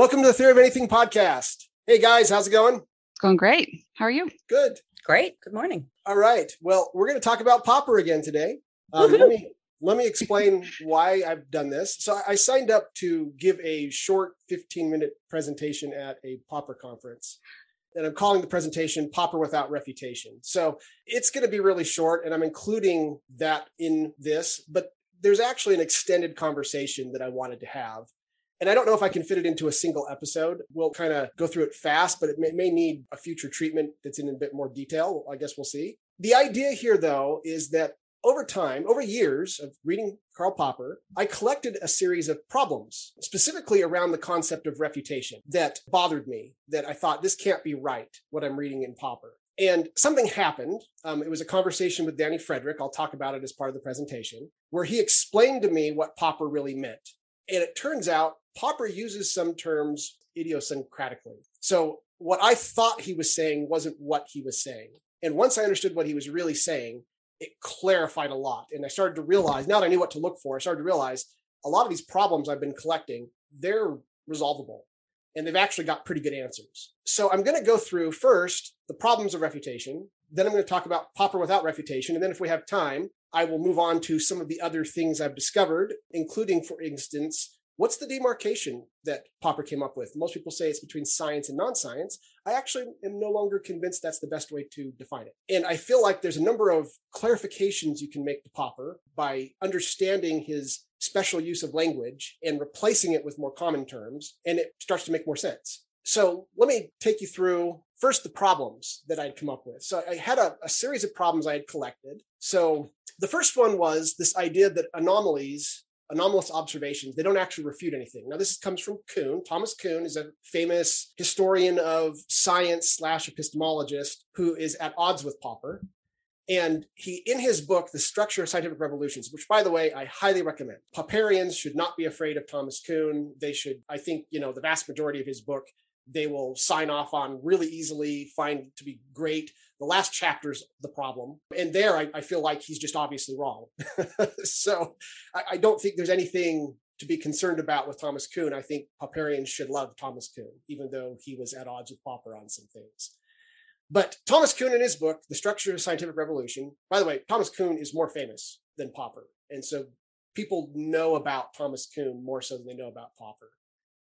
Welcome to the Theory of Anything podcast. Hey guys, how's it going? It's going great. How are you? Good. Great. Good morning. All right. Well, we're going to talk about Popper again today. Um, let me let me explain why I've done this. So I signed up to give a short 15 minute presentation at a Popper conference. And I'm calling the presentation Popper Without Refutation. So it's going to be really short, and I'm including that in this, but there's actually an extended conversation that I wanted to have and I don't know if I can fit it into a single episode. We'll kind of go through it fast, but it may, may, need a future treatment that's in a bit more detail. I guess we'll see. The idea here, though, is that over time, over years of reading Karl Popper, I collected a series of problems, specifically around the concept of refutation that bothered me, that I thought this can't be right, what I'm reading in Popper. And something happened. Um, it was a conversation with Danny Frederick. I'll talk about it as part of the presentation, where he explained to me what Popper really meant. And it turns out Popper uses some terms idiosyncratically. So what I thought he was saying wasn't what he was saying. And once I understood what he was really saying, it clarified a lot. And I started to realize, now that I knew what to look for, I started to realize a lot of these problems I've been collecting, they're resolvable and they've actually got pretty good answers. So I'm going to go through first the problems of refutation. Then I'm going to talk about Popper without refutation. And then if we have time, I will move on to some of the other things I've discovered, including, for instance, What's the demarcation that Popper came up with? Most people say it's between science and non science. I actually am no longer convinced that's the best way to define it. And I feel like there's a number of clarifications you can make to Popper by understanding his special use of language and replacing it with more common terms, and it starts to make more sense. So let me take you through first the problems that I'd come up with. So I had a, a series of problems I had collected. So the first one was this idea that anomalies anomalous observations. They don't actually refute anything. Now, this comes from Kuhn. Thomas Kuhn is a famous historian of science slash epistemologist who is at odds with Popper. And he, in his book, The Structure of Scientific Revolutions, which, by the way, I highly recommend. Popperians should not be afraid of Thomas Kuhn. They should, I think, you know, the vast majority of his book, they will sign off on really easily, find to be great. The last chapter's the problem. And there, I, I feel like he's just obviously wrong. so I, I, don't think there's anything to be concerned about with Thomas Kuhn. I think Popperians should love Thomas Kuhn, even though he was at odds with Popper on some things. But Thomas Kuhn, in his book, The Structure of Scientific Revolution, by the way, Thomas Kuhn is more famous than Popper. And so people know about Thomas Kuhn more so than they know about Popper,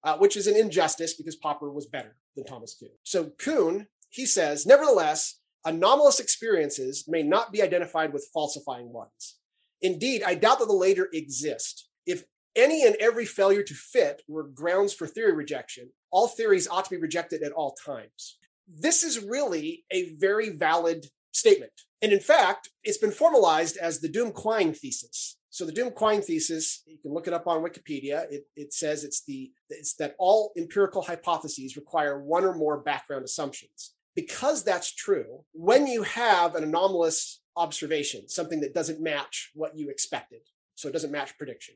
uh, which is an injustice because Popper was better than Thomas Kuhn. So Kuhn, he says, nevertheless, Anomalous experiences may not be identified with falsifying ones. Indeed, I doubt that the later exist. If any and every failure to fit were grounds for theory rejection, all theories ought to be rejected at all times. This is really a very valid statement. And in fact, it's been formalized as the Duhem Quine thesis. So the Duhem Quine thesis, you can look it up on Wikipedia. It, it says it's the it's that all empirical hypotheses require one or more background assumptions because that's true, when you have an anomalous observation, something that doesn't match what you expected, so it doesn't match prediction,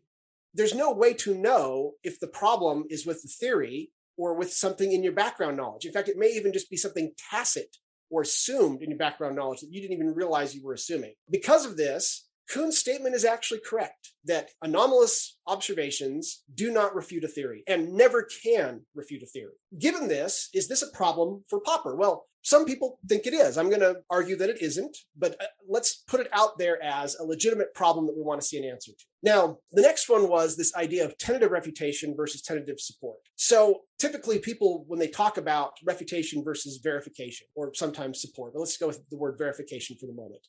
there's no way to know if the problem is with the theory or with something in your background knowledge. In fact, it may even just be something tacit or assumed in your background knowledge that you didn't even realize you were assuming. Because of this, Kuhn's statement is actually correct that anomalous observations do not refute a theory and never can refute a theory. Given this, is this a problem for Popper? Well, some people think it is. I'm going to argue that it isn't, but uh, let's put it out there as a legitimate problem that we want to see an answer to. Now, the next one was this idea of tentative refutation versus tentative support. So typically, people, when they talk about refutation versus verification, or sometimes support, but let's go with the word verification for the moment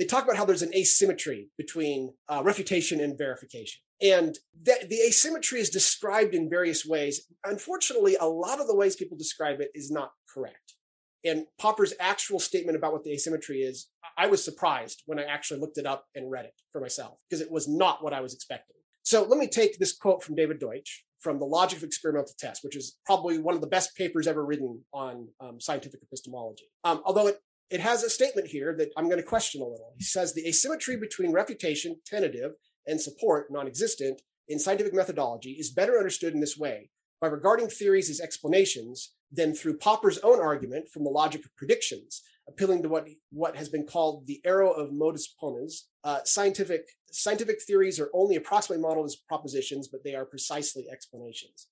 they talk about how there's an asymmetry between uh, refutation and verification. And that the asymmetry is described in various ways. Unfortunately, a lot of the ways people describe it is not correct. And Popper's actual statement about what the asymmetry is, I was surprised when I actually looked it up and read it for myself because it was not what I was expecting. So let me take this quote from David Deutsch from The Logic of Experimental Test, which is probably one of the best papers ever written on um, scientific epistemology. Um, although it it has a statement here that I'm going to question a little. He says the asymmetry between refutation, tentative, and support, non existent, in scientific methodology is better understood in this way by regarding theories as explanations than through Popper's own argument from the logic of predictions, appealing to what, what has been called the arrow of modus ponens. Uh, scientific, scientific theories are only approximately modeled as propositions, but they are precisely explanations.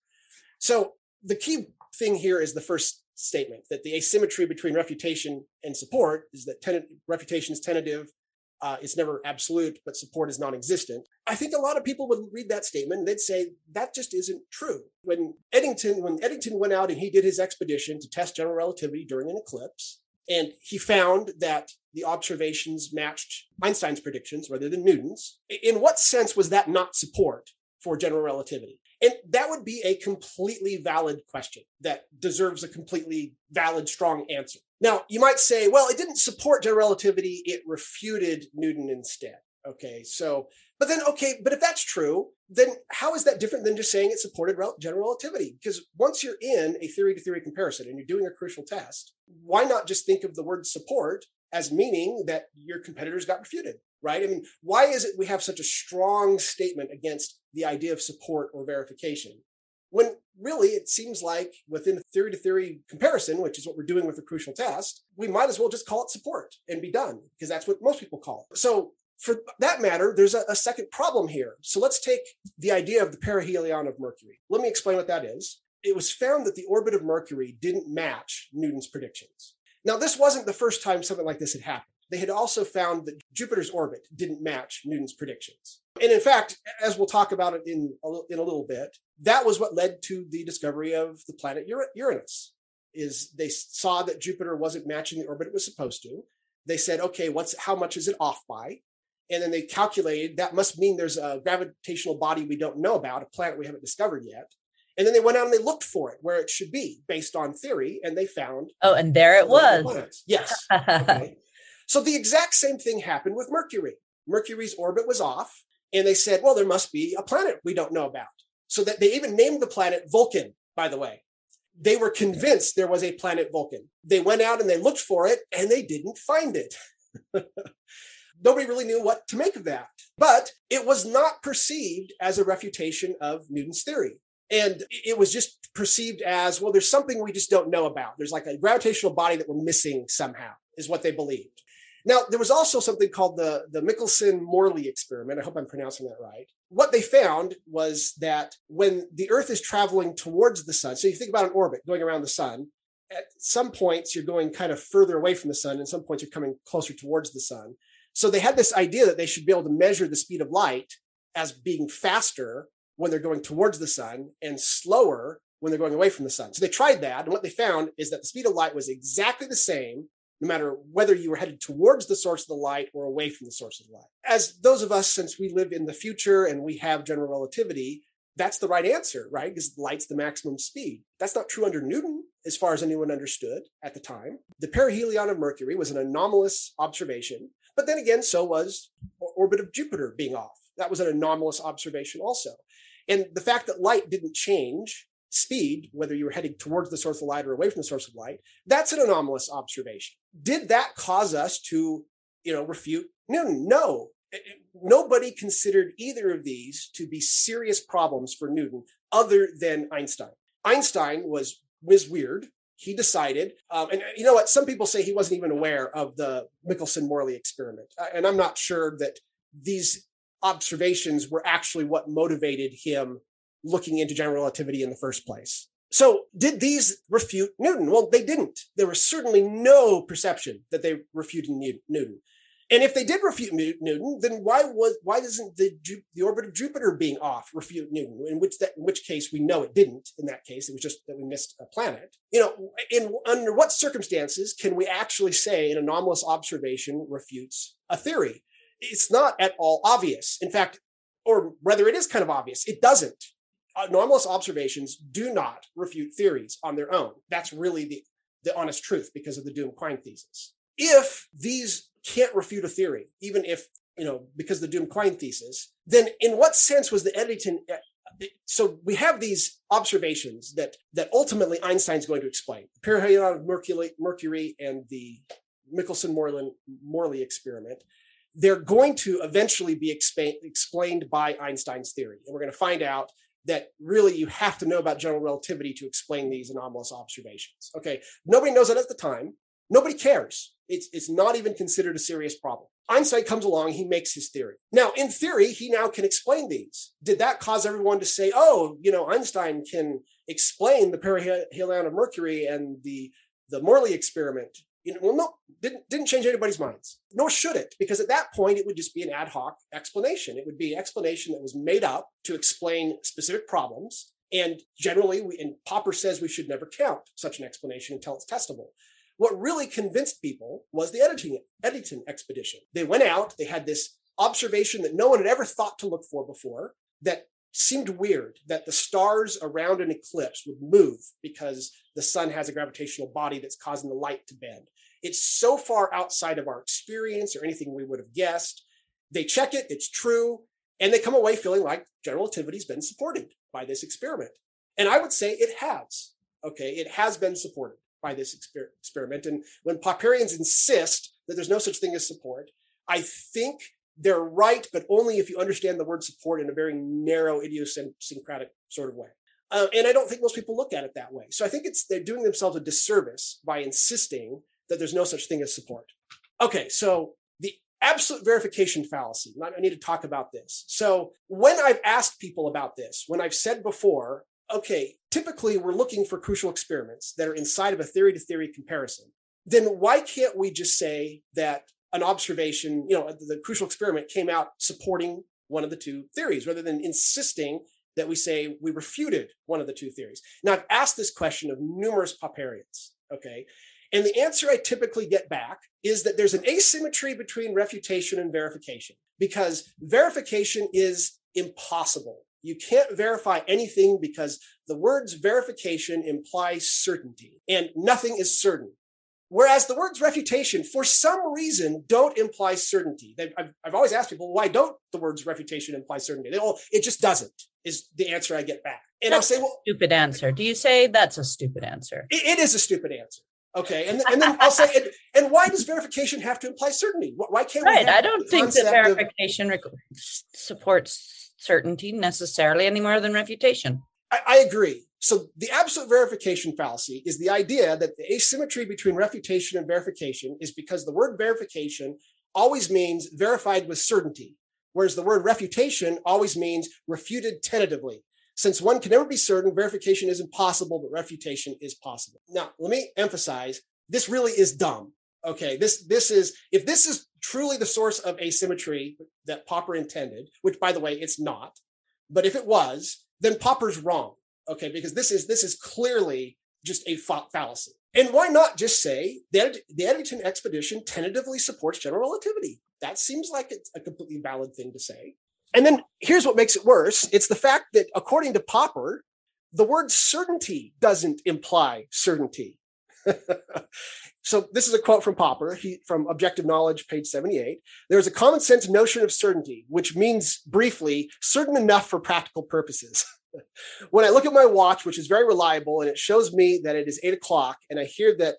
So the key thing here is the first statement that the asymmetry between refutation and support is that ten- refutation is tentative uh, it's never absolute, but support is non-existent. I think a lot of people would read that statement and they'd say that just isn't true. When Eddington, when Eddington went out and he did his expedition to test general relativity during an eclipse, and he found that the observations matched Einstein's predictions rather than Newton's. In what sense was that not support for general relativity? And that would be a completely valid question that deserves a completely valid, strong answer. Now, you might say, well, it didn't support general relativity, it refuted Newton instead. Okay, so, but then, okay, but if that's true, then how is that different than just saying it supported general relativity? Because once you're in a theory to theory comparison and you're doing a crucial test, why not just think of the word support as meaning that your competitors got refuted? Right? I mean, why is it we have such a strong statement against the idea of support or verification? When really it seems like within theory to theory comparison, which is what we're doing with the crucial test, we might as well just call it support and be done because that's what most people call it. So for that matter, there's a, a, second problem here. So let's take the idea of the perihelion of Mercury. Let me explain what that is. It was found that the orbit of Mercury didn't match Newton's predictions. Now, this wasn't the first time something like this had happened they had also found that Jupiter's orbit didn't match Newton's predictions. And in fact, as we'll talk about it in a, in a little bit, that was what led to the discovery of the planet Uranus. Is they saw that Jupiter wasn't matching the orbit it was supposed to. They said, okay, what's how much is it off by? And then they calculated that must mean there's a gravitational body we don't know about, a planet we haven't discovered yet. And then they went out and they looked for it where it should be based on theory, and they found. Oh, and there it was. Yes. Okay. So the exact same thing happened with Mercury. Mercury's orbit was off, and they said, well, there must be a planet we don't know about. So that they even named the planet Vulcan, by the way. They were convinced there was a planet Vulcan. They went out and they looked for it, and they didn't find it. Nobody really knew what to make of that. But it was not perceived as a refutation of Newton's theory. And it was just perceived as, well, there's something we just don't know about. There's like a gravitational body that we're missing somehow, is what they believed. Now, there was also something called the, the Michelson-Morley experiment. I hope I'm pronouncing that right. What they found was that when the Earth is traveling towards the sun, so you think about an orbit going around the sun, at some points you're going kind of further away from the sun, and some points you're coming closer towards the sun. So they had this idea that they should be able to measure the speed of light as being faster when they're going towards the sun and slower when they're going away from the sun. So they tried that, and what they found is that the speed of light was exactly the same no matter whether you were headed towards the source of the light or away from the source of the light. As those of us, since we live in the future and we have general relativity, that's the right answer, right? Because light's the maximum speed. That's not true under Newton, as far as anyone understood at the time. The perihelion of Mercury was an anomalous observation, but then again, so was orbit of Jupiter being off. That was an anomalous observation also. And the fact that light didn't change speed, whether you were heading towards the source of light or away from the source of light, that's an anomalous observation. Did that cause us to, you know, refute Newton? No. Nobody considered either of these to be serious problems for Newton other than Einstein. Einstein was was weird. He decided, um, and you know what? Some people say he wasn't even aware of the Michelson-Morley experiment, uh, and I'm not sure that these observations were actually what motivated him looking into general relativity in the first place. So, did these refute Newton? Well, they didn't. There was certainly no perception that they refuted Newton. And if they did refute Newton, then why was why doesn't the the orbit of Jupiter being off refute Newton? In which that in which case we know it didn't. In that case, it was just that we missed a planet. You know, in under what circumstances can we actually say an anomalous observation refutes a theory? It's not at all obvious. In fact, or rather, it is kind of obvious. It doesn't anomalous observations do not refute theories on their own. That's really the, the honest truth because of the Duhem-Quine thesis. If these can't refute a theory, even if, you know, because the Duhem-Quine thesis, then in what sense was the Eddington uh, so we have these observations that that ultimately Einstein's going to explain. The perihelion of Mercury, Mercury and the Michelson-Morley experiment. They're going to eventually be explained by Einstein's theory, and we're going to find out that really you have to know about general relativity to explain these anomalous observations. Okay, nobody knows that at the time. Nobody cares. It's it's not even considered a serious problem. Einstein comes along, he makes his theory. Now, in theory, he now can explain these. Did that cause everyone to say, oh, you know, Einstein can explain the perihelion of Mercury and the, the Morley experiment? You know, well, no, didn't, didn't change anybody's minds, nor should it, because at that point, it would just be an ad hoc explanation. It would be an explanation that was made up to explain specific problems. And generally, we, and Popper says we should never count such an explanation until it's testable. What really convinced people was the Eddington, Eddington expedition. They went out, they had this observation that no one had ever thought to look for before that seemed weird that the stars around an eclipse would move because the sun has a gravitational body that's causing the light to bend. It's so far outside of our experience or anything we would have guessed. They check it, it's true, and they come away feeling like general relativity has been supported by this experiment. And I would say it has. Okay, it has been supported by this exper- experiment. And when Popperians insist that there's no such thing as support, I think they're right, but only if you understand the word support in a very narrow, idiosyncratic sort of way. Uh, and I don't think most people look at it that way. So I think it's they're doing themselves a disservice by insisting that there's no such thing as support. Okay, so the absolute verification fallacy. I need to talk about this. So when I've asked people about this, when I've said before, okay, typically we're looking for crucial experiments that are inside of a theory to theory comparison. Then why can't we just say that an observation, you know, the crucial experiment came out supporting one of the two theories rather than insisting that we say we refuted one of the two theories? Now, I've asked this question of numerous Popperians, okay? And the answer I typically get back is that there's an asymmetry between refutation and verification because verification is impossible you can't verify anything because the words verification imply certainty and nothing is certain. Whereas the words refutation, for some reason, don't imply certainty. I've, I've, always asked people, why don't the words refutation imply certainty? They, all, it just doesn't, is the answer I get back. And that's I'll say, well, stupid answer. Do you say that's a stupid answer? it, it is a stupid answer. Okay, and, and then I'll say, and, and, why does verification have to imply certainty? Why can't right? I don't think that verification of, supports certainty necessarily any more than refutation. I, I agree. So the absolute verification fallacy is the idea that the asymmetry between refutation and verification is because the word verification always means verified with certainty, whereas the word refutation always means refuted tentatively. Since one can never be certain, verification is impossible, but refutation is possible. Now, let me emphasize this really is dumb. Okay, this this is if this is truly the source of asymmetry that Popper intended, which by the way, it's not. But if it was, then Popper's wrong. Okay, because this is this is clearly just a fa- fallacy. And why not just say the, the Eddington expedition tentatively supports general relativity? That seems like it's a completely valid thing to say. And then here's what makes it worse it's the fact that, according to Popper, the word certainty doesn't imply certainty. So this is a quote from Popper he, from Objective Knowledge, page 78. There's a common sense notion of certainty, which means briefly certain enough for practical purposes. when I look at my watch, which is very reliable, and it shows me that it is eight o'clock, and I hear that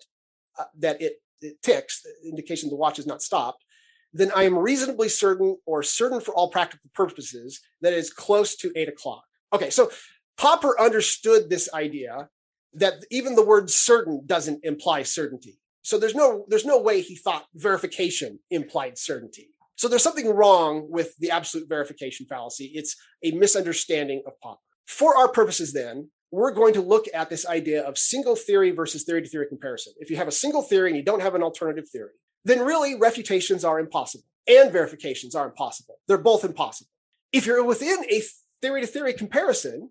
uh, that it, it ticks, indication the watch is not stopped, then I am reasonably certain, or certain for all practical purposes, that it is close to eight o'clock. Okay, so Popper understood this idea that even the word certain doesn't imply certainty. So there's no there's no way he thought verification implied certainty. So there's something wrong with the absolute verification fallacy. It's a misunderstanding of Popper. For our purposes, then, we're going to look at this idea of single theory versus theory to theory comparison. If you have a single theory and you don't have an alternative theory, then really refutations are impossible and verifications are impossible. They're both impossible. If you're within a theory to theory comparison,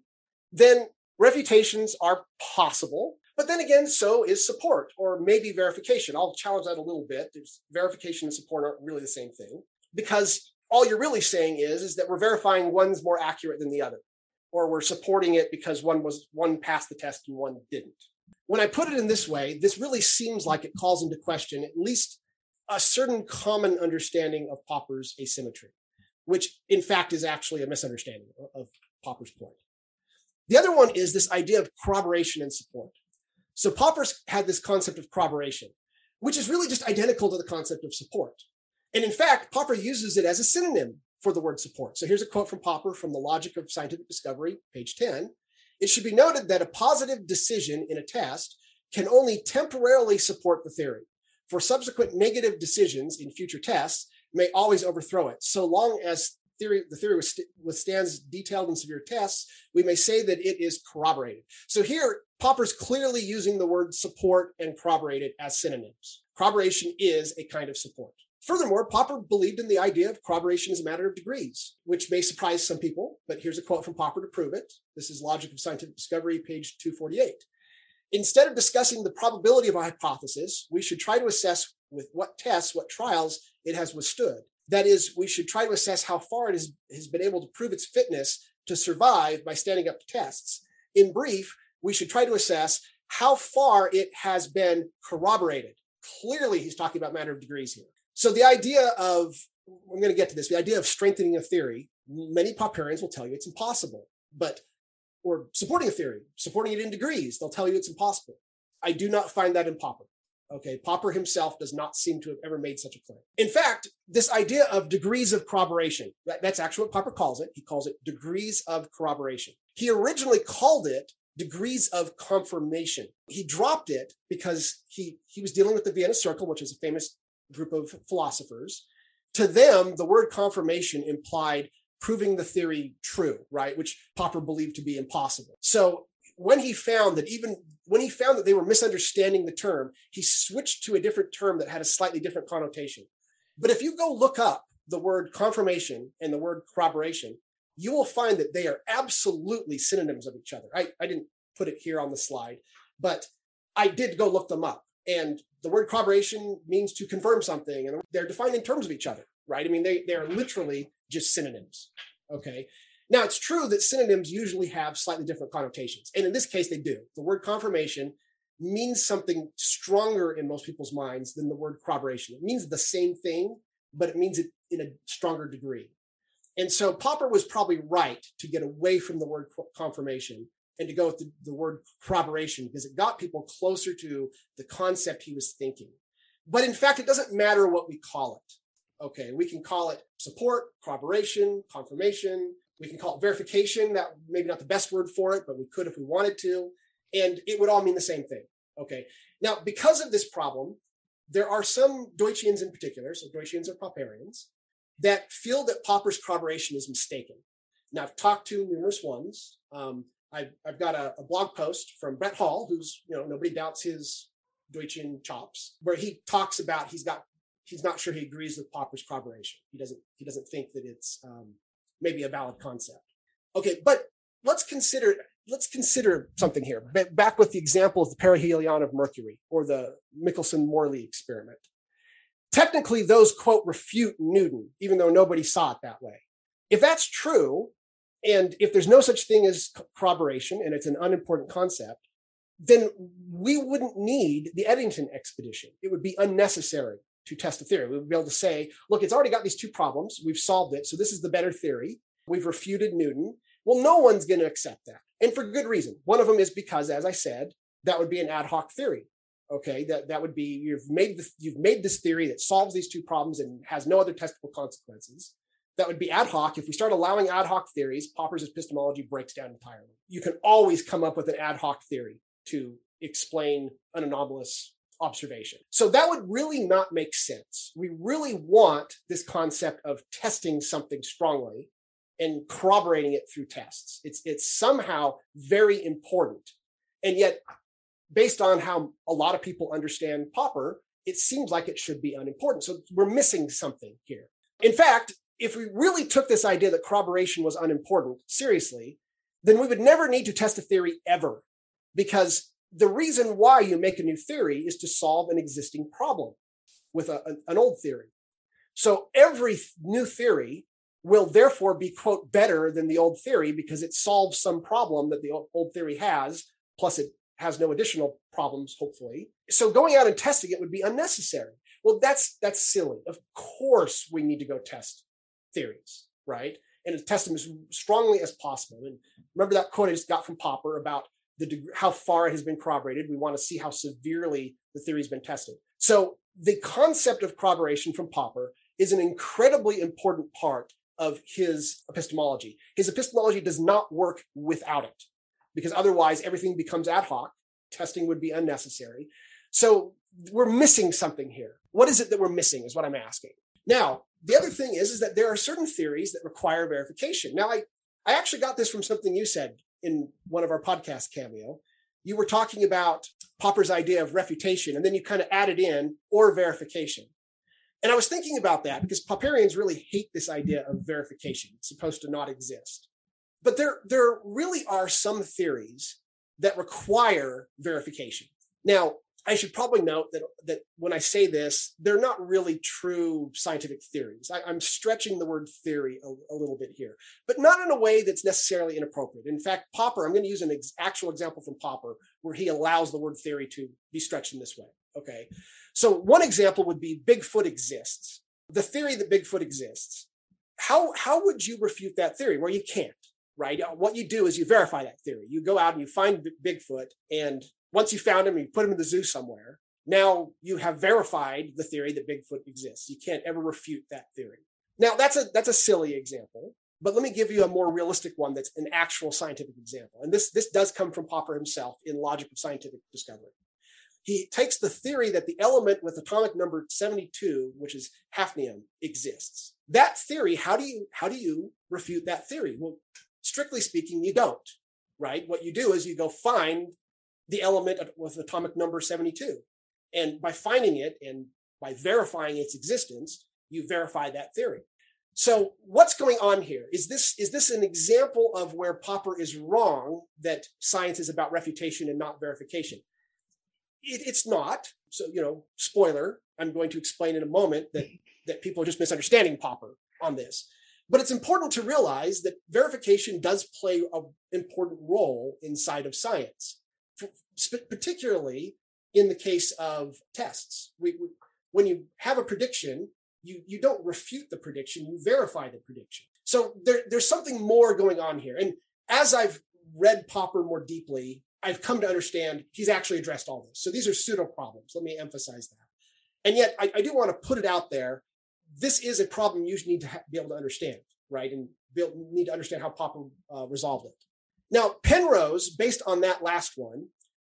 then refutations are possible but then again, so is support or maybe verification. I'll challenge that a little bit. There's verification and support aren't really the same thing because all you're really saying is, is that we're verifying one's more accurate than the other, or we're supporting it because one was one passed the test and one didn't. When I put it in this way, this really seems like it calls into question at least a certain common understanding of Popper's asymmetry, which in fact is actually a misunderstanding of Popper's point. The other one is this idea of corroboration and support. So Popper's had this concept of corroboration, which is really just identical to the concept of support. And in fact, Popper uses it as a synonym for the word support. So here's a quote from Popper from The Logic of Scientific Discovery, page 10. It should be noted that a positive decision in a test can only temporarily support the theory. For subsequent negative decisions in future tests, may always overthrow it. So long as theory, the theory withstands detailed and severe tests, we may say that it is corroborated. So here, Popper's clearly using the word support and corroborated as synonyms. Corroboration is a kind of support. Furthermore, Popper believed in the idea of corroboration as a matter of degrees, which may surprise some people, but here's a quote from Popper to prove it. This is Logic of Scientific Discovery, page 248. Instead of discussing the probability of a hypothesis, we should try to assess with what tests, what trials it has withstood. That is, we should try to assess how far it has, has been able to prove its fitness to survive by standing up to tests. In brief, we should try to assess how far it has been corroborated. Clearly, he's talking about matter of degrees here. So the idea of, I'm going to get to this, the idea of strengthening a theory, many Popperians will tell you it's impossible, but, or supporting a theory, supporting it in degrees, they'll tell you it's impossible. I do not find that in Popper. Okay, Popper himself does not seem to have ever made such a claim. In fact, this idea of degrees of corroboration, that, that's actually what Popper calls it. He calls it degrees of corroboration. He originally called it degrees of confirmation. He dropped it because he, he was dealing with the Vienna Circle, which is a famous group of philosophers. To them, the word confirmation implied proving the theory true, right? Which Popper believed to be impossible. So when he found that even when he found that they were misunderstanding the term, he switched to a different term that had a slightly different connotation. But if you go look up the word confirmation and the word corroboration, you will find that they are absolutely synonyms of each other. I, I didn't put it here on the slide, but I did go look them up. And the word corroboration means to confirm something, and they're defined in terms of each other, right? I mean, they, they are literally just synonyms. Okay. Now, it's true that synonyms usually have slightly different connotations. And in this case, they do. The word confirmation means something stronger in most people's minds than the word corroboration. It means the same thing, but it means it in a stronger degree. And so Popper was probably right to get away from the word confirmation and to go with the, the word corroboration because it got people closer to the concept he was thinking. But in fact, it doesn't matter what we call it. Okay, we can call it support, corroboration, confirmation, we can call it verification. That maybe not the best word for it, but we could if we wanted to. And it would all mean the same thing. Okay. Now, because of this problem, there are some Deutschians in particular, so Deutschians are Popperians, that feel that Popper's corroboration is mistaken. Now, I've talked to numerous ones. Um, I've, I've got a, a, blog post from Brett Hall, who's, you know, nobody doubts his Deutschian chops, where he talks about he's got, he's not sure he agrees with Popper's corroboration. He doesn't, he doesn't think that it's, um, maybe a valid concept. Okay, but let's consider let's consider something here. Back with the example of the perihelion of Mercury or the Michelson-Morley experiment. Technically, those quote refute Newton, even though nobody saw it that way. If that's true, and if there's no such thing as corroboration and it's an unimportant concept, then we wouldn't need the Eddington expedition. It would be unnecessary to test a theory. We would be able to say, look, it's already got these two problems. We've solved it. So this is the better theory. We've refuted Newton. Well, no one's going to accept that. And for good reason. One of them is because, as I said, that would be an ad hoc theory. Okay, that, that would be you've made this you've made this theory that solves these two problems and has no other testable consequences. That would be ad hoc. If we start allowing ad hoc theories, Popper's epistemology breaks down entirely. You can always come up with an ad hoc theory to explain an anomalous observation. So that would really not make sense. We really want this concept of testing something strongly and corroborating it through tests. It's it's somehow very important. And yet based on how a lot of people understand Popper, it seems like it should be unimportant. So we're missing something here. In fact, if we really took this idea that corroboration was unimportant seriously, then we would never need to test a theory ever because the reason why you make a new theory is to solve an existing problem with a, an old theory. So every new theory will therefore be quote better than the old theory because it solves some problem that the old theory has plus it has no additional problems hopefully. So going out and testing it would be unnecessary. Well that's that's silly. Of course we need to go test theories right and test them as strongly as possible and remember that quote i just got from popper about the degree, how far it has been corroborated. We want to see how severely the theory has been tested. So the concept of corroboration from Popper is an incredibly important part of his epistemology. His epistemology does not work without it because otherwise everything becomes ad hoc. Testing would be unnecessary. So we're missing something here. What is it that we're missing is what I'm asking. Now, the other thing is, is that there are certain theories that require verification. Now, I, I actually got this from something you said in one of our podcast cameo. You were talking about Popper's idea of refutation, and then you kind of added in or verification. And I was thinking about that because Popperians really hate this idea of verification. It's supposed to not exist. But there, there really are some theories that require verification. Now, I should probably note that that when I say this, they're not really true scientific theories. I, am stretching the word theory a, a, little bit here, but not in a way that's necessarily inappropriate. In fact, Popper, I'm going to use an ex- actual example from Popper where he allows the word theory to be stretched in this way. Okay, so one example would be Bigfoot exists. The theory that Bigfoot exists. How how would you refute that theory? Well, you can't right? What you do is you verify that theory. You go out and you find Bigfoot, and once you found him, you put him in the zoo somewhere. Now you have verified the theory that Bigfoot exists. You can't ever refute that theory. Now that's a that's a silly example, but let me give you a more realistic one that's an actual scientific example. And this this does come from Popper himself in Logic of Scientific Discovery. He takes the theory that the element with atomic number 72, which is hafnium, exists. That theory, how do you how do you refute that theory? Well, strictly speaking, you don't, right? What you do is you go find the element with atomic number 72. And by finding it and by verifying its existence, you verify that theory. So what's going on here? Is this is this an example of where Popper is wrong that science is about refutation and not verification? It, it's not. So you know, spoiler. I'm going to explain in a moment that that people are just misunderstanding Popper on this. But it's important to realize that verification does play an important role inside of science particularly in the case of tests. We, we, when you have a prediction, you, you don't refute the prediction, you verify the prediction. So there, there's something more going on here. And as I've read Popper more deeply, I've come to understand he's actually addressed all this. So these are pseudo problems. Let me emphasize that. And yet, I, I do want to put it out there. This is a problem you need to ha- be able to understand, right? And be need to understand how Popper uh, resolved it. Now, Penrose, based on that last one,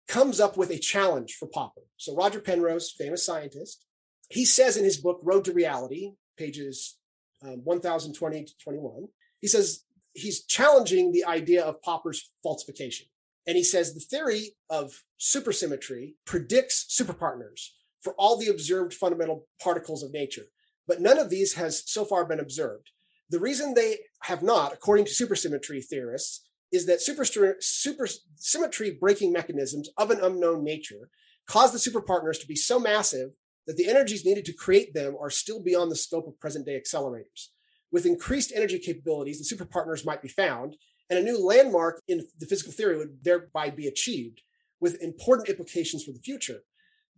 comes up with a challenge for Popper. So Roger Penrose, famous scientist, he says in his book Road to Reality, pages um, 1020 to 21, he says he's challenging the idea of Popper's falsification. And he says the theory of supersymmetry predicts superpartners for all the observed fundamental particles of nature, but none of these has so far been observed. The reason they have not, according to supersymmetry theorists, is that super, super symmetry breaking mechanisms of an unknown nature cause the superpartners to be so massive that the energies needed to create them are still beyond the scope of present day accelerators. With increased energy capabilities, the superpartners might be found, and a new landmark in the physical theory would thereby be achieved, with important implications for the future.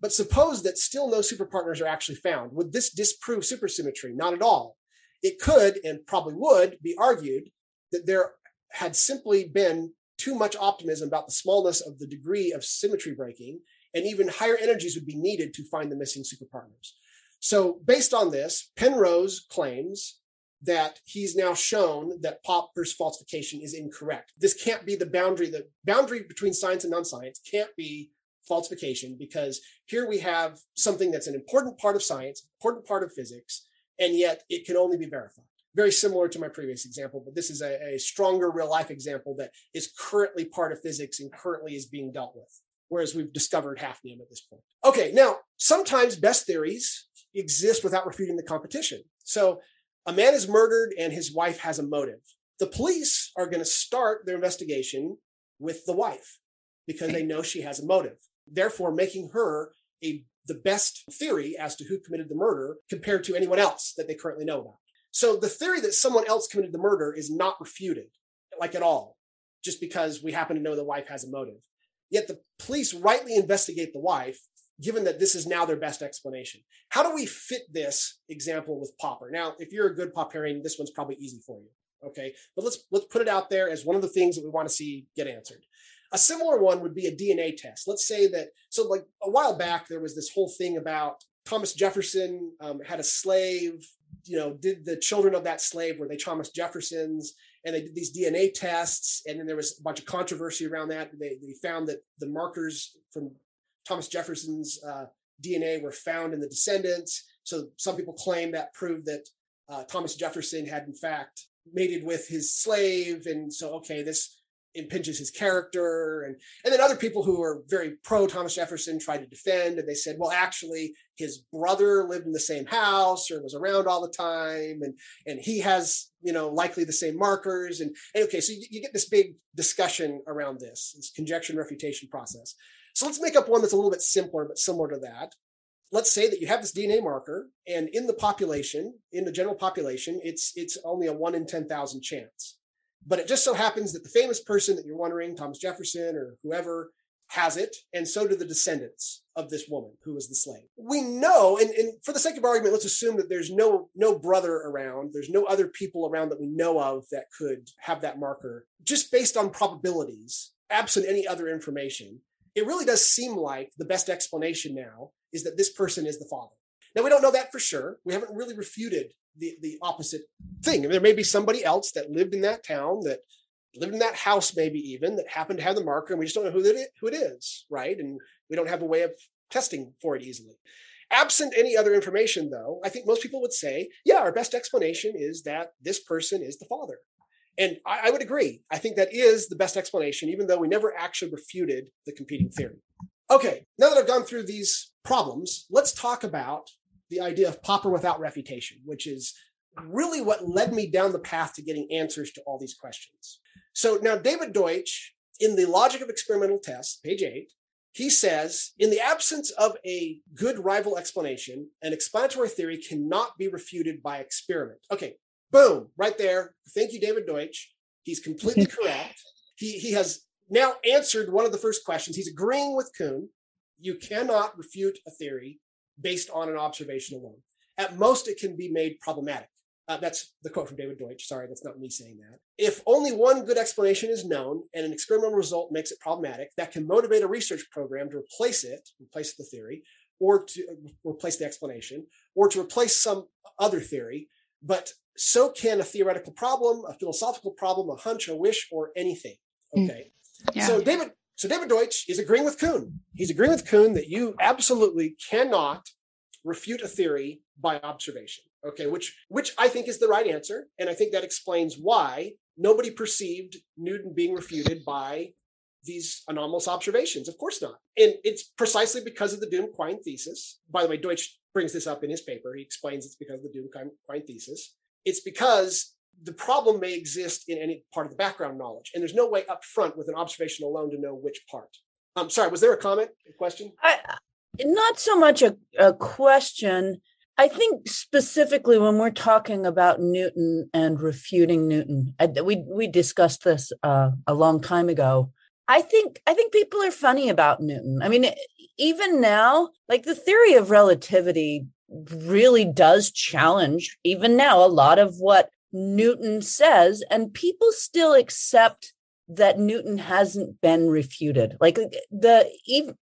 But suppose that still no superpartners are actually found. Would this disprove supersymmetry? Not at all. It could, and probably would, be argued that there had simply been too much optimism about the smallness of the degree of symmetry breaking, and even higher energies would be needed to find the missing superpartners. So, based on this, Penrose claims that he's now shown that Popper's falsification is incorrect. This can't be the boundary, the boundary between science and non-science can't be falsification because here we have something that's an important part of science, important part of physics, and yet it can only be verified very similar to my previous example, but this is a, a, stronger real life example that is currently part of physics and currently is being dealt with, whereas we've discovered hafnium at this point. Okay, now sometimes best theories exist without refuting the competition. So a man is murdered and his wife has a motive. The police are going to start their investigation with the wife because they know she has a motive, therefore making her a the best theory as to who committed the murder compared to anyone else that they currently know about. So the theory that someone else committed the murder is not refuted, like at all, just because we happen to know the wife has a motive. Yet the police rightly investigate the wife, given that this is now their best explanation. How do we fit this example with Popper? Now, if you're a good Popperian, this one's probably easy for you. Okay, but let's let's put it out there as one of the things that we want to see get answered. A similar one would be a DNA test. Let's say that so like a while back there was this whole thing about Thomas Jefferson um, had a slave you know, did the children of that slave were they Thomas Jeffersons? And they did these DNA tests, and then there was a bunch of controversy around that. They, they found that the markers from Thomas Jefferson's uh, DNA were found in the descendants. So some people claim that proved that uh, Thomas Jefferson had in fact mated with his slave, and so okay, this impinges his character and and then other people who are very pro Thomas Jefferson tried to defend and they said well actually his brother lived in the same house or was around all the time and and he has you know likely the same markers and, and okay so you, you, get this big discussion around this this conjecture refutation process. So let's make up one that's a little bit simpler but similar to that. Let's say that you have this DNA marker and in the population in the general population it's it's only a 1 in 10,000 chance. But it just so happens that the famous person that you're wondering, Thomas Jefferson or whoever, has it, and so do the descendants of this woman who was the slave. We know, and, and, for the sake of argument, let's assume that there's no no brother around, there's no other people around that we know of that could have that marker, just based on probabilities, absent any other information. It really does seem like the best explanation now is that this person is the father. Now we don't know that for sure. We haven't really refuted the, the opposite thing. I mean, there may be somebody else that lived in that town that lived in that house, maybe even that happened to have the marker, and we just don't know who it, who it is, right? And we don't have a way of testing for it easily. Absent any other information, though, I think most people would say, yeah, our best explanation is that this person is the father. And I, I would agree. I think that is the best explanation, even though we never actually refuted the competing theory. Okay, now that I've gone through these problems, let's talk about the idea of popper without refutation, which is really what led me down the path to getting answers to all these questions. So now David Deutsch, in the logic of experimental tests, page eight, he says, in the absence of a good rival explanation, an explanatory theory cannot be refuted by experiment. Okay, boom, right there. Thank you, David Deutsch. He's completely correct. He, he has now answered one of the first questions. He's agreeing with Kuhn. You cannot refute a theory based on an observation alone. At most, it can be made problematic. Uh, that's the quote from David Deutsch. Sorry, that's not me saying that. If only one good explanation is known and an experimental result makes it problematic, that can motivate a research program to replace it, replace the theory, or to uh, replace the explanation, or to replace some other theory. But so can a theoretical problem, a philosophical problem, a hunch, a wish, or anything. Hmm. Okay. Yeah. So David so David Deutsch is agreeing with Kuhn. He's agreeing with Kuhn that you absolutely cannot refute a theory by observation. Okay, which which I think is the right answer, and I think that explains why nobody perceived Newton being refuted by these anomalous observations. Of course not. And it's precisely because of the Duhem-Quine thesis. By the way, Deutsch brings this up in his paper. He explains it's because of the Duhem-Quine thesis. It's because the problem may exist in any part of the background knowledge, and there's no way up front with an observation alone to know which part. I'm um, sorry, was there a comment, a question? I, not so much a, a question. I think specifically when we're talking about Newton and refuting Newton, I, we we discussed this uh, a long time ago. I think I think people are funny about Newton. I mean, even now, like the theory of relativity really does challenge even now a lot of what Newton says, and people still accept that Newton hasn't been refuted. Like the even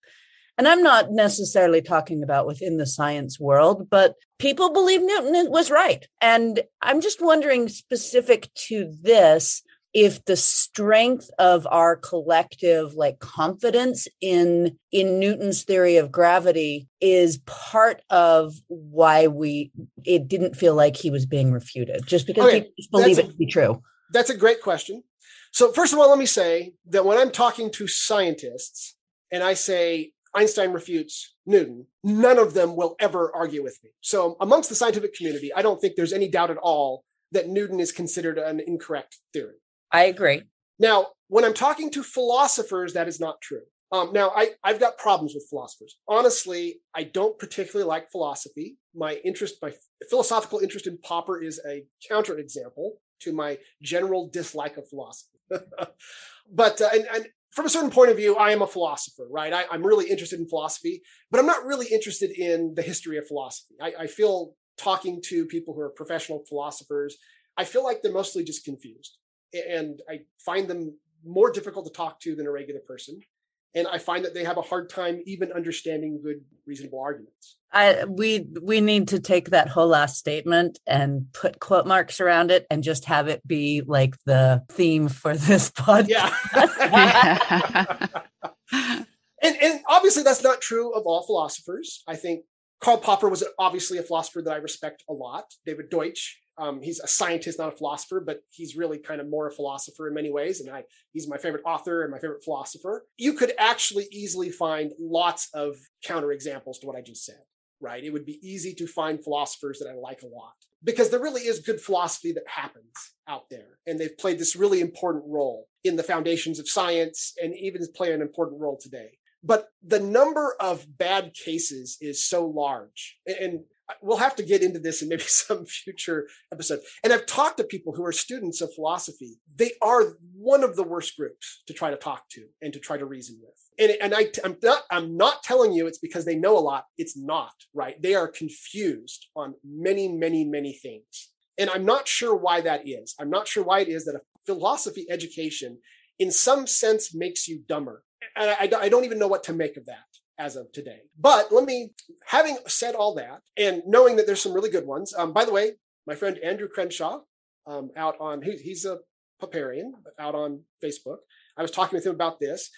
and I'm not necessarily talking about within the science world, but people believe Newton was right. And I'm just wondering specific to this if the strength of our collective like confidence in in newton's theory of gravity is part of why we it didn't feel like he was being refuted just because okay. we believe it to be true that's a great question so first of all let me say that when i'm talking to scientists and i say einstein refutes newton none of them will ever argue with me so amongst the scientific community i don't think there's any doubt at all that newton is considered an incorrect theory I agree. Now, when I'm talking to philosophers, that is not true. Um, now, I, I've got problems with philosophers. Honestly, I don't particularly like philosophy. My interest, my philosophical interest in Popper is a counterexample to my general dislike of philosophy. but uh, and, and, from a certain point of view, I am a philosopher, right? I, am really interested in philosophy, but I'm not really interested in the history of philosophy. I, I feel talking to people who are professional philosophers, I feel like they're mostly just confused and I find them more difficult to talk to than a regular person. And I find that they have a hard time even understanding good, reasonable arguments. I, we we need to take that whole last statement and put quote marks around it and just have it be like the theme for this podcast. Yeah. and, and obviously that's not true of all philosophers. I think Karl Popper was obviously a philosopher that I respect a lot. David Deutsch, um, he's a scientist, not a philosopher, but he's really kind of more a philosopher in many ways. And I, he's my favorite author and my favorite philosopher. You could actually easily find lots of counterexamples to what I just said, right? It would be easy to find philosophers that I like a lot because there really is good philosophy that happens out there. And they've played this really important role in the foundations of science and even play an important role today. But the number of bad cases is so large. And we'll have to get into this in maybe some future episode. And I've talked to people who are students of philosophy. They are one of the worst groups to try to talk to and to try to reason with. And, and I, I'm not, I'm not telling you it's because they know a lot. It's not right. They are confused on many, many, many things. And I'm not sure why that is. I'm not sure why it is that a philosophy education in some sense makes you dumber. And I, I don't even know what to make of that as of today. But let me, having said all that, and knowing that there's some really good ones. Um, by the way, my friend Andrew Crenshaw, um, out on he, he's a Popperian out on Facebook. I was talking with him about this.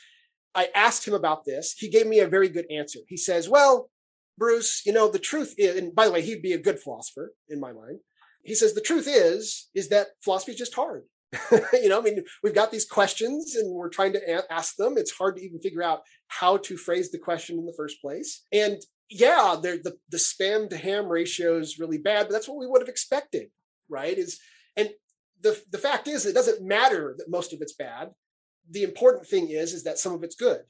I asked him about this. He gave me a very good answer. He says, "Well, Bruce, you know the truth is, and by the way, he'd be a good philosopher in my mind. He says the truth is is that philosophy is just hard. you know, I mean, we've got these questions and we're trying to ask them. It's hard to even figure out how to phrase the question in the first place. And yeah, the the spam to ham ratio is really bad, but that's what we would have expected, right? Is and the the fact is, it doesn't matter that most of it's bad. The important thing is, is that some of it's good,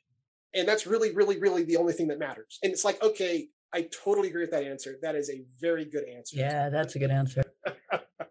and that's really, really, really the only thing that matters. And it's like, okay, I totally agree with that answer. That is a very good answer. Yeah, that's a good answer.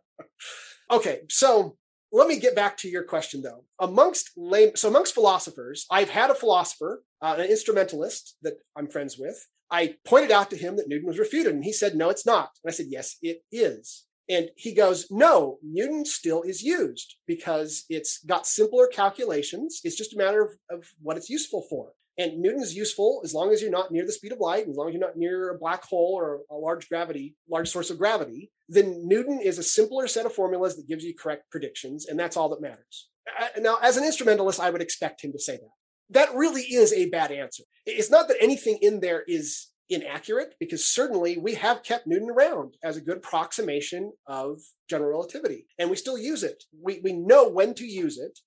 okay, so let me get back to your question though. Amongst so amongst philosophers, I've had a philosopher, uh, an instrumentalist that I'm friends with. I pointed out to him that Newton was refuted, and he said, "No, it's not." And I said, "Yes, it is." And he goes, "No, Newton still is used because it's got simpler calculations. It's just a matter of, of what it's useful for." And Newton's useful as long as you're not near the speed of light, as long as you're not near a black hole or a large gravity, large source of gravity, then Newton is a simpler set of formulas that gives you correct predictions, and that's all that matters. Uh, now, as an instrumentalist, I would expect him to say that. That really is a bad answer. It's not that anything in there is inaccurate, because certainly we have kept Newton around as a good approximation of general relativity, and we still use it. We, we know when to use it,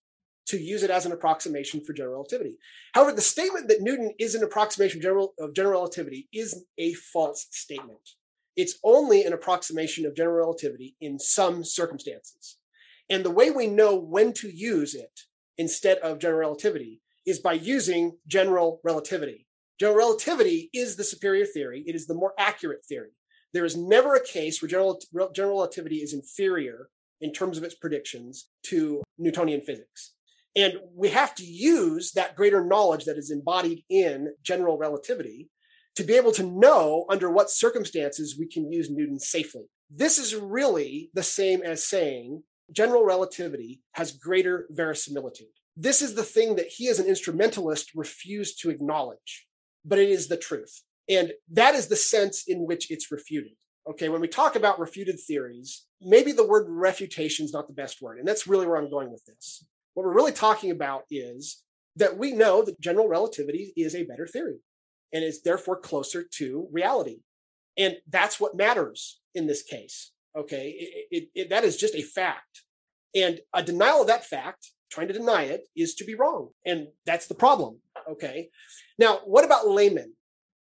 to use it as an approximation for general relativity. However, the statement that Newton is an approximation of general, of general relativity is a false statement. It's only an approximation of general relativity in some circumstances. And the way we know when to use it instead of general relativity is by using general relativity. General relativity is the superior theory. It is the more accurate theory. There is never a case where general, general relativity is inferior in terms of its predictions to Newtonian physics. And we have to use that greater knowledge that is embodied in general relativity to be able to know under what circumstances we can use Newton safely. This is really the same as saying general relativity has greater verisimilitude. This is the thing that he, as an instrumentalist, refused to acknowledge, but it is the truth. And that is the sense in which it's refuted. Okay, when we talk about refuted theories, maybe the word refutation is not the best word. And that's really where I'm going with this. What we're really talking about is that we know that general relativity is a better theory and is therefore closer to reality. And that's what matters in this case. Okay. It, it, it, that is just a fact. And a denial of that fact, trying to deny it, is to be wrong. And that's the problem. Okay. Now, what about laymen?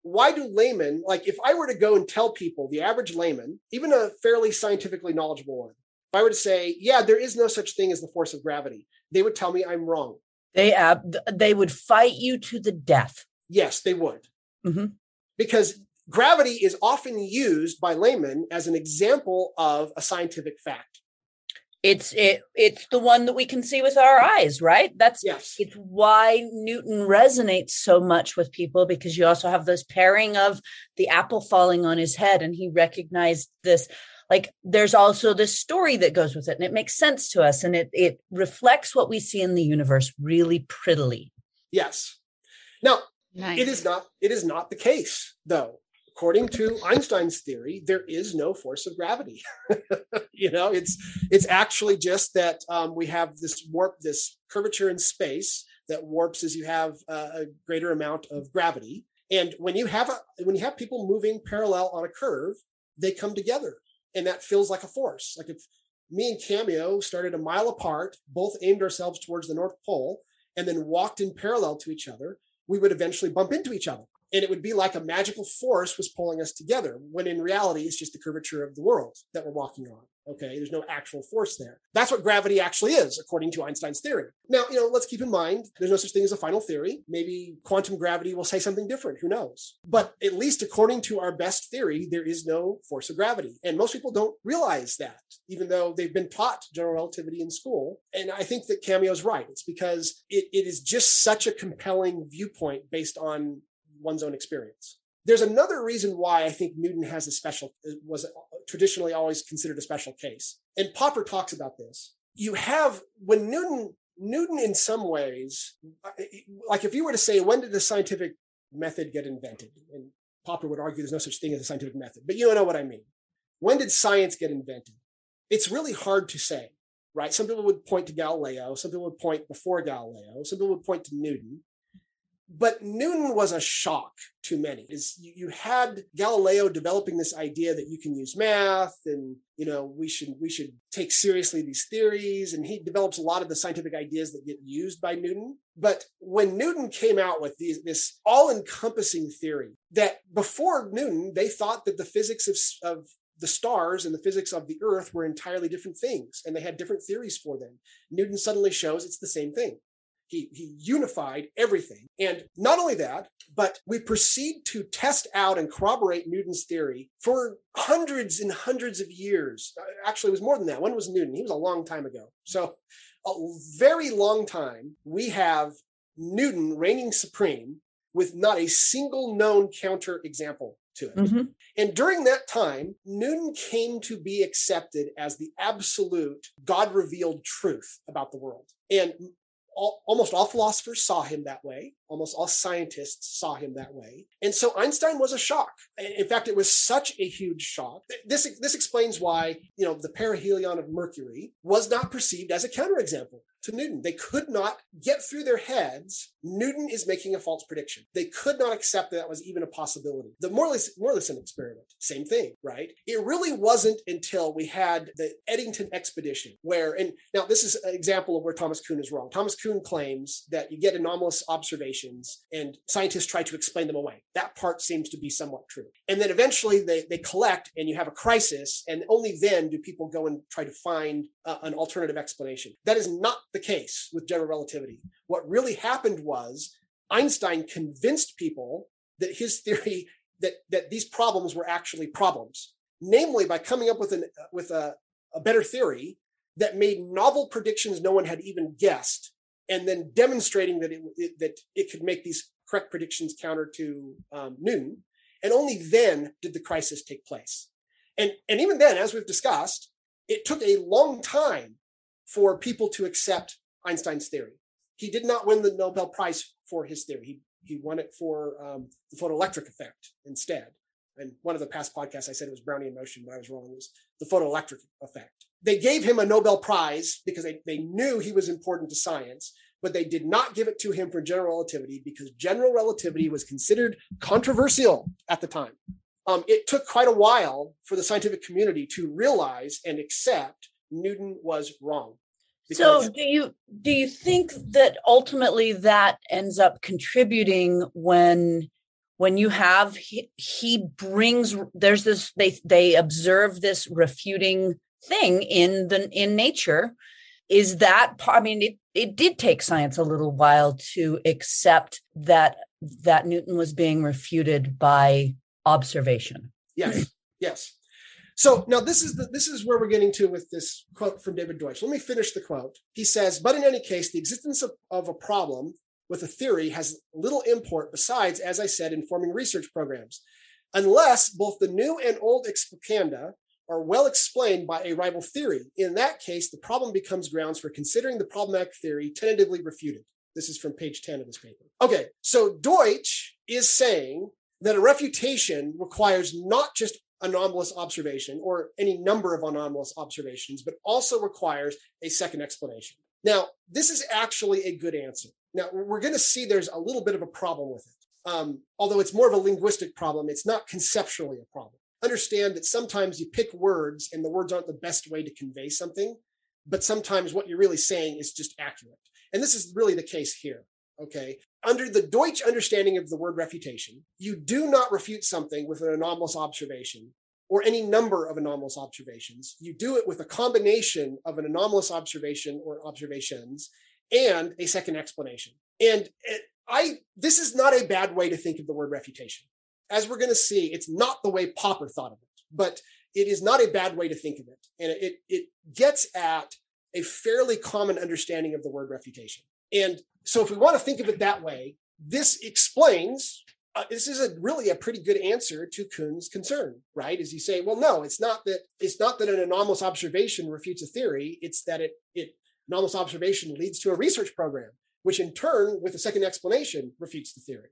Why do laymen, like if I were to go and tell people, the average layman, even a fairly scientifically knowledgeable one, if I were to say, yeah, there is no such thing as the force of gravity, they would tell me I'm wrong. They uh, they would fight you to the death. Yes, they would. Mm-hmm. Because gravity is often used by laymen as an example of a scientific fact. It's it it's the one that we can see with our eyes, right? That's yes. It's why Newton resonates so much with people because you also have this pairing of the apple falling on his head, and he recognized this like there's also this story that goes with it and it makes sense to us and it it reflects what we see in the universe really prettily yes now nice. it is not it is not the case though according to einstein's theory there is no force of gravity you know it's it's actually just that um, we have this warp this curvature in space that warps as you have uh, a greater amount of gravity And when you have a when you have people moving parallel on a curve, they come together, and that feels like a force. Like if me and Cameo started a mile apart, both aimed ourselves towards the North Pole, and then walked in parallel to each other, we would eventually bump into each other. And it would be like a magical force was pulling us together when in reality it's just the curvature of the world that we're walking on okay there's no actual force there. That's what gravity actually is according to einstein's theory. Now you know let's keep in mind there's no such thing as a final theory. Maybe quantum gravity will say something different who knows? But at least according to our best theory there is no force of gravity. And most people don't realize that even though they've been taught general relativity in school. And i think that cameo's right. It's because it, it is just such a compelling viewpoint based on one's own experience. There's another reason why I think Newton has a special was traditionally always considered a special case. And Popper talks about this. You have when Newton Newton in some ways like if you were to say when did the scientific method get invented? And Popper would argue there's no such thing as a scientific method, but you know what I mean. When did science get invented? It's really hard to say, right? Some people would point to Galileo, some people would point before Galileo, some people would point to Newton but Newton was a shock to many. Is you had Galileo developing this idea that you can use math and you know we should we should take seriously these theories and he develops a lot of the scientific ideas that get used by Newton. But when Newton came out with these, this all-encompassing theory that before Newton they thought that the physics of, of the stars and the physics of the earth were entirely different things and they had different theories for them. Newton suddenly shows it's the same thing. He, he unified everything. And not only that, but we proceed to test out and corroborate Newton's theory for hundreds and hundreds of years. Uh, actually, it was more than that. When was Newton? He was a long time ago. So, a very long time, we have Newton reigning supreme with not a single known counter example to it. Mm-hmm. And during that time, Newton came to be accepted as the absolute God revealed truth about the world. And almost all philosophers saw him that way. Almost all scientists saw him that way. And so Einstein was a shock. In fact, it was such a huge shock. This, this explains why, you know, the perihelion of Mercury was not perceived as a counterexample to Newton. They could not get through their heads Newton is making a false prediction. They could not accept that that was even a possibility. The Morleyson experiment, same thing, right? It really wasn't until we had the Eddington expedition where, and now this is an example of where Thomas Kuhn is wrong. Thomas Kuhn claims that you get anomalous observations and scientists try to explain them away. That part seems to be somewhat true. And then eventually they, they collect and you have a crisis, and only then do people go and try to find uh, an alternative explanation. That is not the case with general relativity. What really happened was Einstein convinced people that his theory that that these problems were actually problems, namely by coming up with an with a, a better theory that made novel predictions no one had even guessed, and then demonstrating that it, it that it could make these correct predictions counter to um, Newton. And only then did the crisis take place. And, and even then, as we've discussed, it took a long time for people to accept Einstein's theory. He did not win the Nobel Prize for his theory. He, he won it for um, the photoelectric effect instead. And one of the past podcasts, I said it was Brownian motion, but I was wrong. It was the photoelectric effect. They gave him a Nobel Prize because they, they knew he was important to science, but they did not give it to him for general relativity because general relativity was considered controversial at the time. Um, it took quite a while for the scientific community to realize and accept Newton was wrong. So do you do you think that ultimately that ends up contributing when when you have he, he brings there's this they they observe this refuting thing in the in nature is that i mean it it did take science a little while to accept that that newton was being refuted by observation yes yes so now this is the, this is where we're getting to with this quote from David Deutsch. Let me finish the quote. He says, "But in any case, the existence of, of a problem with a theory has little import besides, as I said, informing research programs, unless both the new and old explicanda are well explained by a rival theory. In that case, the problem becomes grounds for considering the problematic theory tentatively refuted." This is from page 10 of this paper. Okay, so Deutsch is saying that a refutation requires not just anomalous observation or any number of anomalous observations, but also requires a second explanation. Now, this is actually a good answer. Now, we're going to see there's a little bit of a problem with it. Um, although it's more of a linguistic problem, it's not conceptually a problem. Understand that sometimes you pick words and the words aren't the best way to convey something, but sometimes what you're really saying is just accurate. And this is really the case here. Okay. Under the Deutsch understanding of the word refutation, you do not refute something with an anomalous observation or any number of anomalous observations. You do it with a combination of an anomalous observation or observations and a second explanation. And I this is not a bad way to think of the word refutation. As we're going to see, it's not the way Popper thought of it, but it is not a bad way to think of it. And it it gets at a fairly common understanding of the word refutation. And so if we want to think of it that way, this explains uh, this is a really a pretty good answer to Kuhn's concern, right? As you say, well, no, it's not that it's not that an anomalous observation refutes a theory. It's that it it anomalous observation leads to a research program, which in turn, with a second explanation, refutes the theory.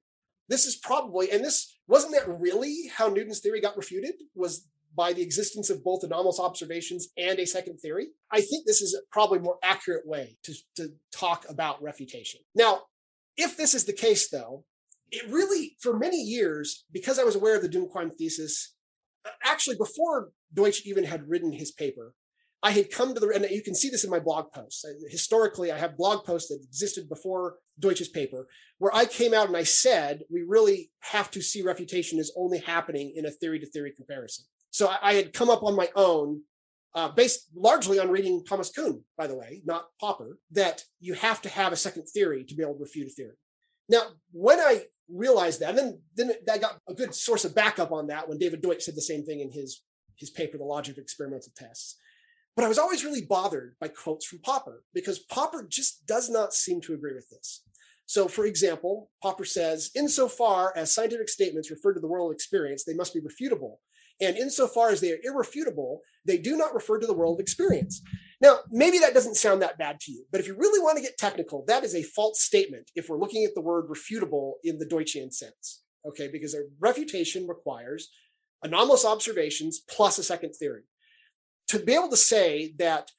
This is probably, and this wasn't that really how Newton's theory got refuted, was by the existence of both anomalous observations and a second theory. I think this is probably more accurate way to, to talk about refutation. Now, if this is the case, though, it really, for many years, because I was aware of the Duhem-Quine thesis, uh, actually before Deutsch even had written his paper, I had come to the, and you can see this in my blog posts. Historically, I have blog posts that existed before Deutsch's paper, where I came out and I said, we really have to see refutation as only happening in a theory to theory comparison. So I, I, had come up on my own, uh, based largely on reading Thomas Kuhn, by the way, not Popper, that you have to have a second theory to be able to refute a theory. Now, when I realized that, and then, then I got a good source of backup on that when David Deutsch said the same thing in his, his paper, The Logic of Experimental Tests. But I was always really bothered by quotes from Popper because Popper just does not seem to agree with this. So, for example, Popper says, insofar as scientific statements refer to the world experience, they must be refutable. And insofar as they are irrefutable, they do not refer to the world experience. Now, maybe that doesn't sound that bad to you, but if you really want to get technical, that is a false statement if we're looking at the word refutable in the Deutschian sense. Okay, because a refutation requires anomalous observations plus a second theory to be able to say that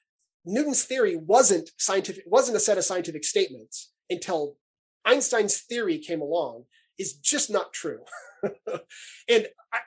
Newton's theory wasn't scientific, wasn't a set of scientific statements until Einstein's theory came along is just not true. and I,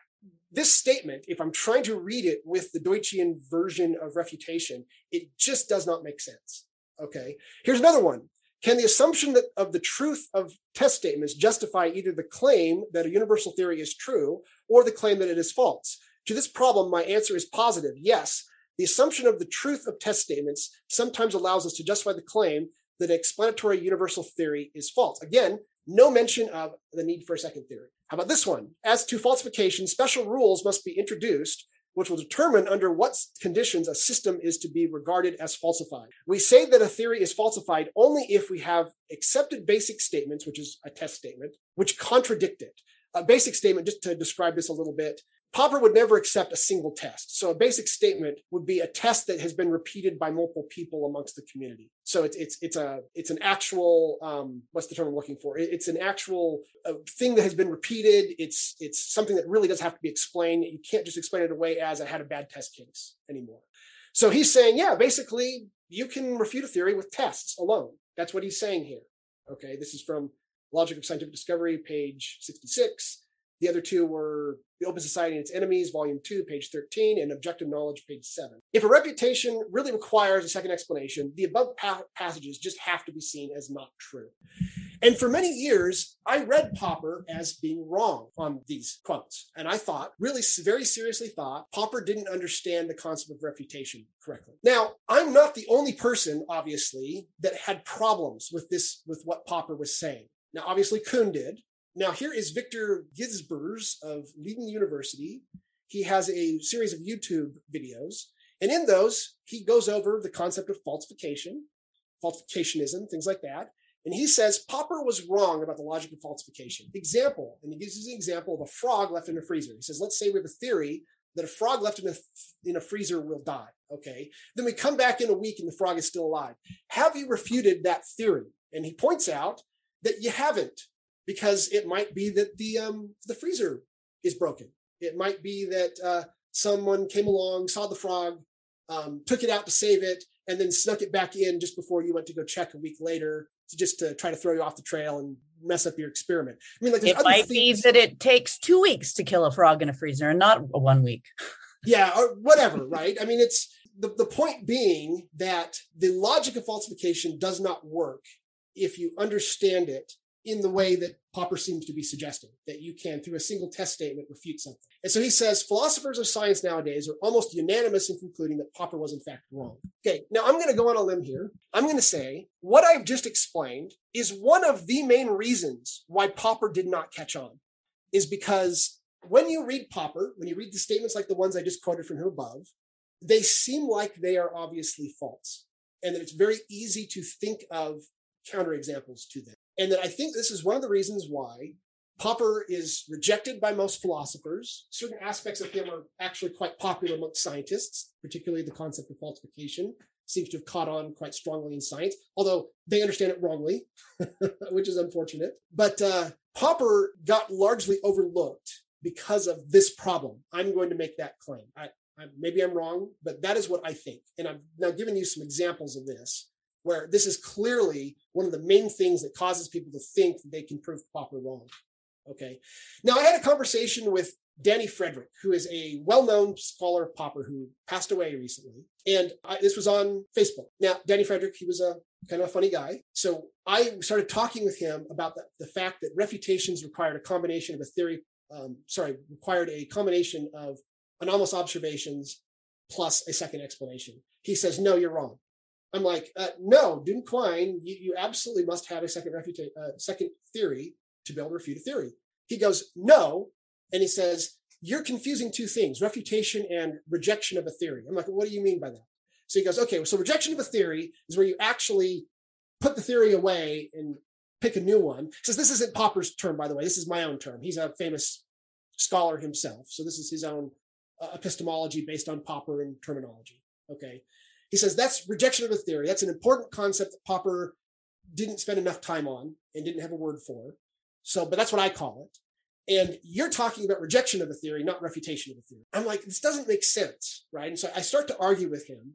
this statement, if I'm trying to read it with the Deutschian version of refutation, it just does not make sense. Okay. Here's another one. Can the assumption that of the truth of test statements justify either the claim that a universal theory is true or the claim that it is false? To this problem, my answer is positive. Yes, the assumption of the truth of test statements sometimes allows us to justify the claim that an explanatory universal theory is false. Again, no mention of the need for a second theory. How about this one? As to falsification, special rules must be introduced which will determine under what conditions a system is to be regarded as falsified. We say that a theory is falsified only if we have accepted basic statements, which is a test statement, which contradict it. A basic statement, just to describe this a little bit, Popper would never accept a single test. So a basic statement would be a test that has been repeated by multiple people amongst the community. So it's it's it's a it's an actual um, what's the term I'm looking for? It's an actual uh, thing that has been repeated. It's it's something that really does have to be explained. You can't just explain it away as I had a bad test case anymore. So he's saying, yeah, basically you can refute a theory with tests alone. That's what he's saying here. Okay, this is from Logic of Scientific Discovery, page 66. The other two were The Open Society and Its Enemies, Volume 2, page 13, and Objective Knowledge, page 7. If a refutation really requires a second explanation, the above pa- passages just have to be seen as not true. And for many years, I read Popper as being wrong on these quotes. And I thought, really very seriously thought, Popper didn't understand the concept of refutation correctly. Now, I'm not the only person, obviously, that had problems with this, with what Popper was saying. Now, obviously, Kuhn did. Now, here is Victor Gijsbers of Leiden University. He has a series of YouTube videos. And in those, he goes over the concept of falsification, falsificationism, things like that. And he says Popper was wrong about the logic of falsification. Example, and he gives an example of a frog left in a freezer. He says, let's say we have a theory that a frog left in a, in a freezer will die. Okay. Then we come back in a week and the frog is still alive. Have you refuted that theory? And he points out that you haven't because it might be that the um, the freezer is broken. It might be that uh, someone came along, saw the frog, um, took it out to save it, and then snuck it back in just before you went to go check a week later, to just to try to throw you off the trail and mess up your experiment. I mean, like it might things- be that it takes two weeks to kill a frog in a freezer and not one week. yeah, or whatever, right? I mean, it's the, the point being that the logic of falsification does not work if you understand it in the way that Popper seems to be suggesting, that you can, through a single test statement, refute something. And so he says philosophers of science nowadays are almost unanimous in concluding that Popper was in fact wrong. Okay, now I'm going to go on a limb here. I'm going to say what I've just explained is one of the main reasons why Popper did not catch on, is because when you read Popper, when you read the statements like the ones I just quoted from him above, they seem like they are obviously false and that it's very easy to think of counterexamples to them. And that I think this is one of the reasons why Popper is rejected by most philosophers. Certain aspects of him are actually quite popular amongst scientists, particularly the concept of falsification seems to have caught on quite strongly in science, although they understand it wrongly, which is unfortunate. But uh, Popper got largely overlooked because of this problem. I'm going to make that claim. I, I, maybe I'm wrong, but that is what I think. And I've now given you some examples of this where this is clearly one of the main things that causes people to think that they can prove Popper wrong. Okay. Now, I had a conversation with Danny Frederick, who is a well known scholar of Popper who passed away recently. And I, this was on Facebook. Now, Danny Frederick, he was a kind of a funny guy. So I started talking with him about the, the fact that refutations required a combination of a theory, um, sorry, required a combination of anomalous observations plus a second explanation. He says, no, you're wrong. I'm like, uh, no, Duhem Quine, you, you, absolutely must have a second refuta- uh, second theory to be able to refute a theory. He goes, no. And he says, you're confusing two things, refutation and rejection of a theory. I'm like, what do you mean by that? So he goes, okay, so rejection of a theory is where you actually put the theory away and pick a new one. He says, this isn't Popper's term, by the way. This is my own term. He's a famous scholar himself. So this is his own uh, epistemology based on Popper and terminology. Okay. He says that's rejection of a theory. That's an important concept that Popper didn't spend enough time on and didn't have a word for. So, but that's what I call it. And you're talking about rejection of a theory, not refutation of a theory. I'm like, this doesn't make sense, right? And so I start to argue with him.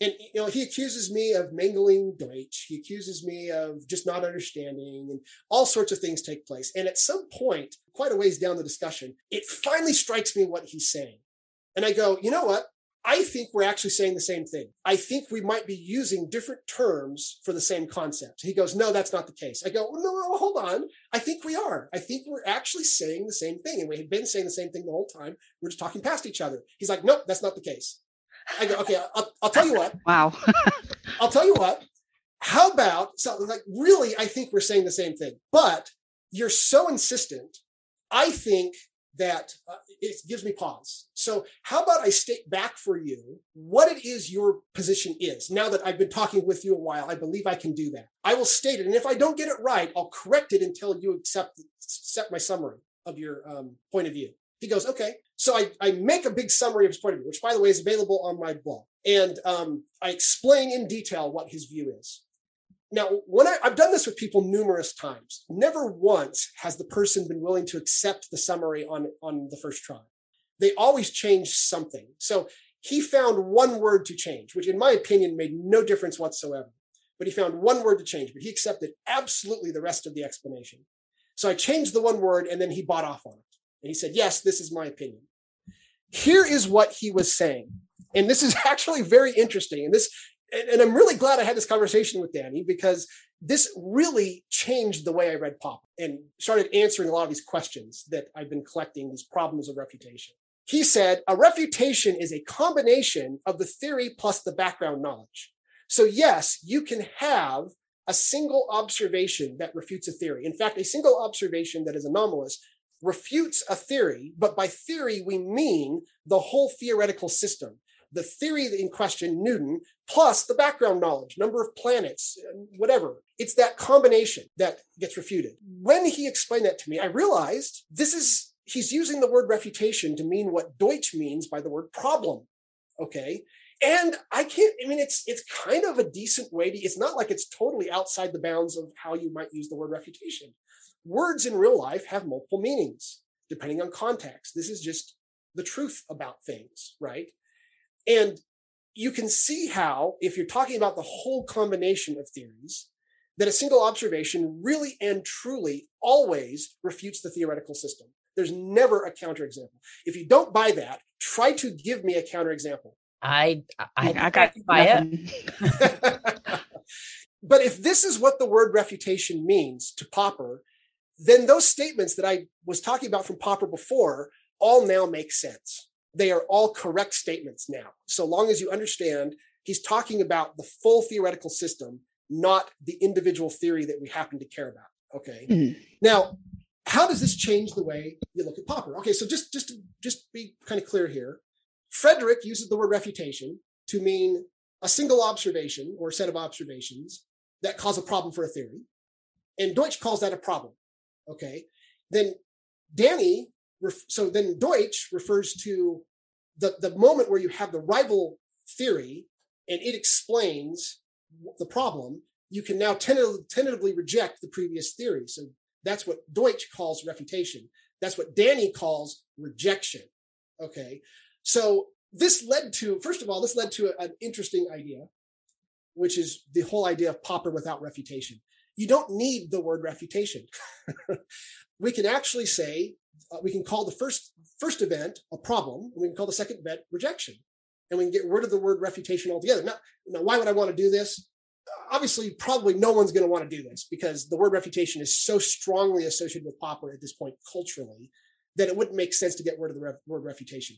And you know, he accuses me of mangling Deutsch. He accuses me of just not understanding, and all sorts of things take place. And at some point, quite a ways down the discussion, it finally strikes me what he's saying. And I go, you know what? I think we're actually saying the same thing. I think we might be using different terms for the same concept. He goes, No, that's not the case. I go, well, No, no, hold on. I think we are. I think we're actually saying the same thing. And we had been saying the same thing the whole time. We're just talking past each other. He's like, Nope, that's not the case. I go, Okay, I'll, I'll tell you what. Wow. I'll tell you what. How about, something like, really, I think we're saying the same thing, but you're so insistent. I think that uh, it gives me pause. So, how about I state back for you what it is your position is? Now that I've been talking with you a while, I believe I can do that. I will state it, and if I don't get it right, I'll correct it until you accept accept my summary of your um, point of view. He goes, okay. So I, I make a big summary of his point of view, which, by the way, is available on my blog, and um, I explain in detail what his view is. Now, when I, have done this with people numerous times, never once has the person been willing to accept the summary on, on the first try. They always change something. So he found one word to change, which in my opinion made no difference whatsoever. But he found one word to change, but he accepted absolutely the rest of the explanation. So I changed the one word and then he bought off on it. And he said, Yes, this is my opinion. Here is what he was saying. And this is actually very interesting. And this and, and I'm really glad I had this conversation with Danny because this really changed the way I read pop and started answering a lot of these questions that I've been collecting, these problems of refutation. He said a refutation is a combination of the theory plus the background knowledge. So, yes, you can have a single observation that refutes a theory. In fact, a single observation that is anomalous refutes a theory, but by theory, we mean the whole theoretical system the theory in question, Newton, plus the background knowledge, number of planets, whatever. It's that combination that gets refuted. When he explained that to me, I realized this is, he's using the word refutation to mean what Deutsch means by the word problem. Okay. And I can't, I mean, it's it's kind of a decent way to, it's not like it's totally outside the bounds of how you might use the word refutation. Words in real life have multiple meanings, depending on context. This is just the truth about things, right? And you can see how, if you're talking about the whole combination of theories, that a single observation really and truly always refutes the theoretical system. There's never a counterexample. If you don't buy that, try to give me a counterexample. I I, I got buy it. but if this is what the word refutation means to Popper, then those statements that I was talking about from Popper before all now make sense. They are all correct statements now, so long as you understand he's talking about the full theoretical system, not the individual theory that we happen to care about. Okay. Mhm. Now, how does this change the way you look at Popper? Okay, so just just to just be kind of clear here, Frederick uses the word refutation to mean a single observation or set of observations that cause a problem for a theory, and Deutsch calls that a problem. Okay, then Danny, so then Deutsch refers to the the moment where you have the rival theory and it explains the problem. You can now tentatively, tentatively reject the previous theory. So that's what Deutsch calls refutation. That's what Danny calls rejection. Okay. So this led to, first of all, this led to an interesting idea, which is the whole idea of Popper without refutation. You don't need the word refutation. we can actually say, uh, we can call the first first event a problem, and we can call the second event rejection, and we can get rid of the word refutation altogether. Now, now why would I want to do this? obviously probably no one's going to want to do this because the word refutation is so strongly associated with Popper at this point culturally that it wouldn't make sense to get rid of the re- word refutation.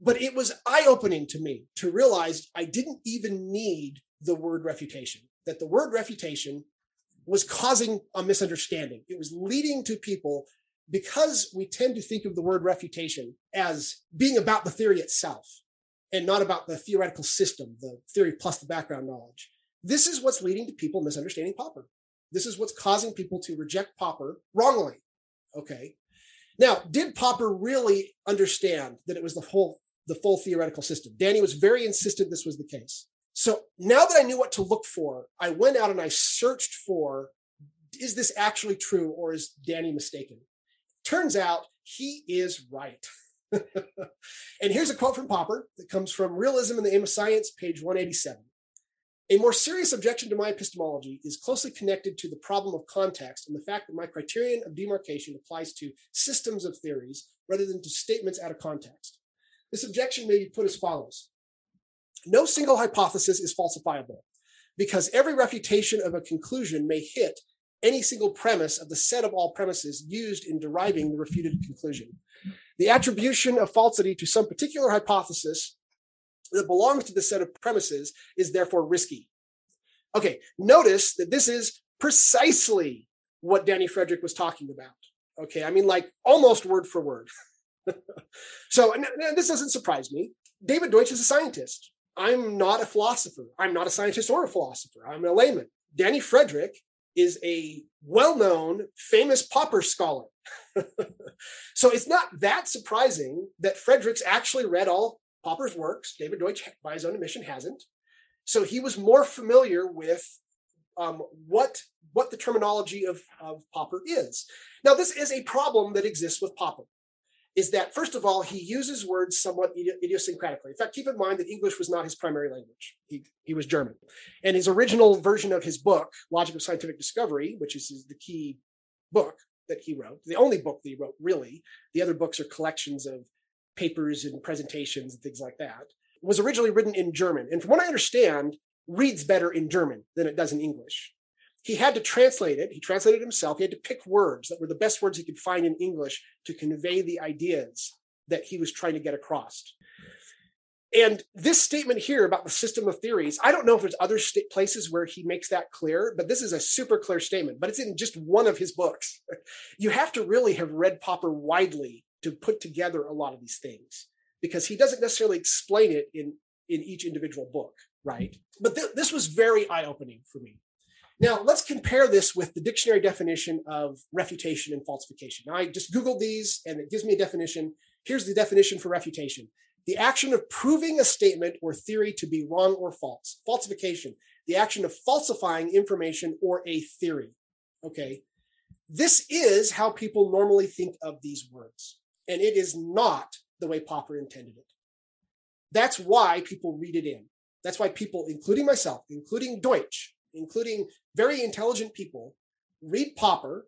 But it was eye opening to me to realize I didn't even need the word refutation, that the word refutation was causing a misunderstanding. It was leading to people because we tend to think of the word refutation as being about the theory itself and not about the theoretical system, the theory plus the background knowledge. This is what's leading to people misunderstanding Popper. This is what's causing people to reject Popper wrongly. Okay. Now, did Popper really understand that it was the whole the full theoretical system? Danny was very insistent this was the case. So now that I knew what to look for, I went out and I searched for is this actually true or is Danny mistaken? Turns out he is right. and here's a quote from Popper that comes from Realism and the Aim of Science, page 187. A more serious objection to my epistemology is closely connected to the problem of context and the fact that my criterion of demarcation applies to systems of theories rather than to statements out of context. This objection may be put as follows No single hypothesis is falsifiable because every refutation of a conclusion may hit any single premise of the set of all premises used in deriving the refuted conclusion. The attribution of falsity to some particular hypothesis that belongs to the set of premises is therefore risky. Okay, notice that this is precisely what Danny Frederick was talking about. Okay, I mean, like almost word for word. so this doesn't surprise me. David Deutsch is a scientist. I'm not a philosopher. I'm not a scientist or a philosopher. I'm a layman. Danny Frederick is a well known, famous Popper scholar. so it's not that surprising that Fredericks actually read all Popper's works. David Deutsch, by his own admission, hasn't. So he was more familiar with um, what what the terminology of, of Popper is. Now, this is a problem that exists with Popper. Is that first of all, he uses words somewhat idiosyncratically. In fact, keep in mind that English was not his primary language. He, he was German. And his original version of his book, Logic of Scientific Discovery, which is the key book that he wrote, the only book that he wrote, really. The other books are collections of papers and presentations and things like that, was originally written in German. And from what I understand, reads better in German than it does in English. He had to translate it. He translated it himself. He had to pick words that were the best words he could find in English to convey the ideas that he was trying to get across. And this statement here about the system of theories, I don't know if there's other st- places where he makes that clear, but this is a super clear statement, but it's in just one of his books. You have to really have read Popper widely to put together a lot of these things because he doesn't necessarily explain it in in each individual book right but th- this was very eye-opening for me now let's compare this with the dictionary definition of refutation and falsification. Now i just googled these and it gives me a definition. Here's the definition for refutation. The action of proving a statement or theory to be wrong or false. Falsification. The action of falsifying information or a theory. Okay? This is how people normally think of these words and it is not the way Popper intended it. That's why people read it in. That's why people, including myself, including Deutsch, including very intelligent people, read Popper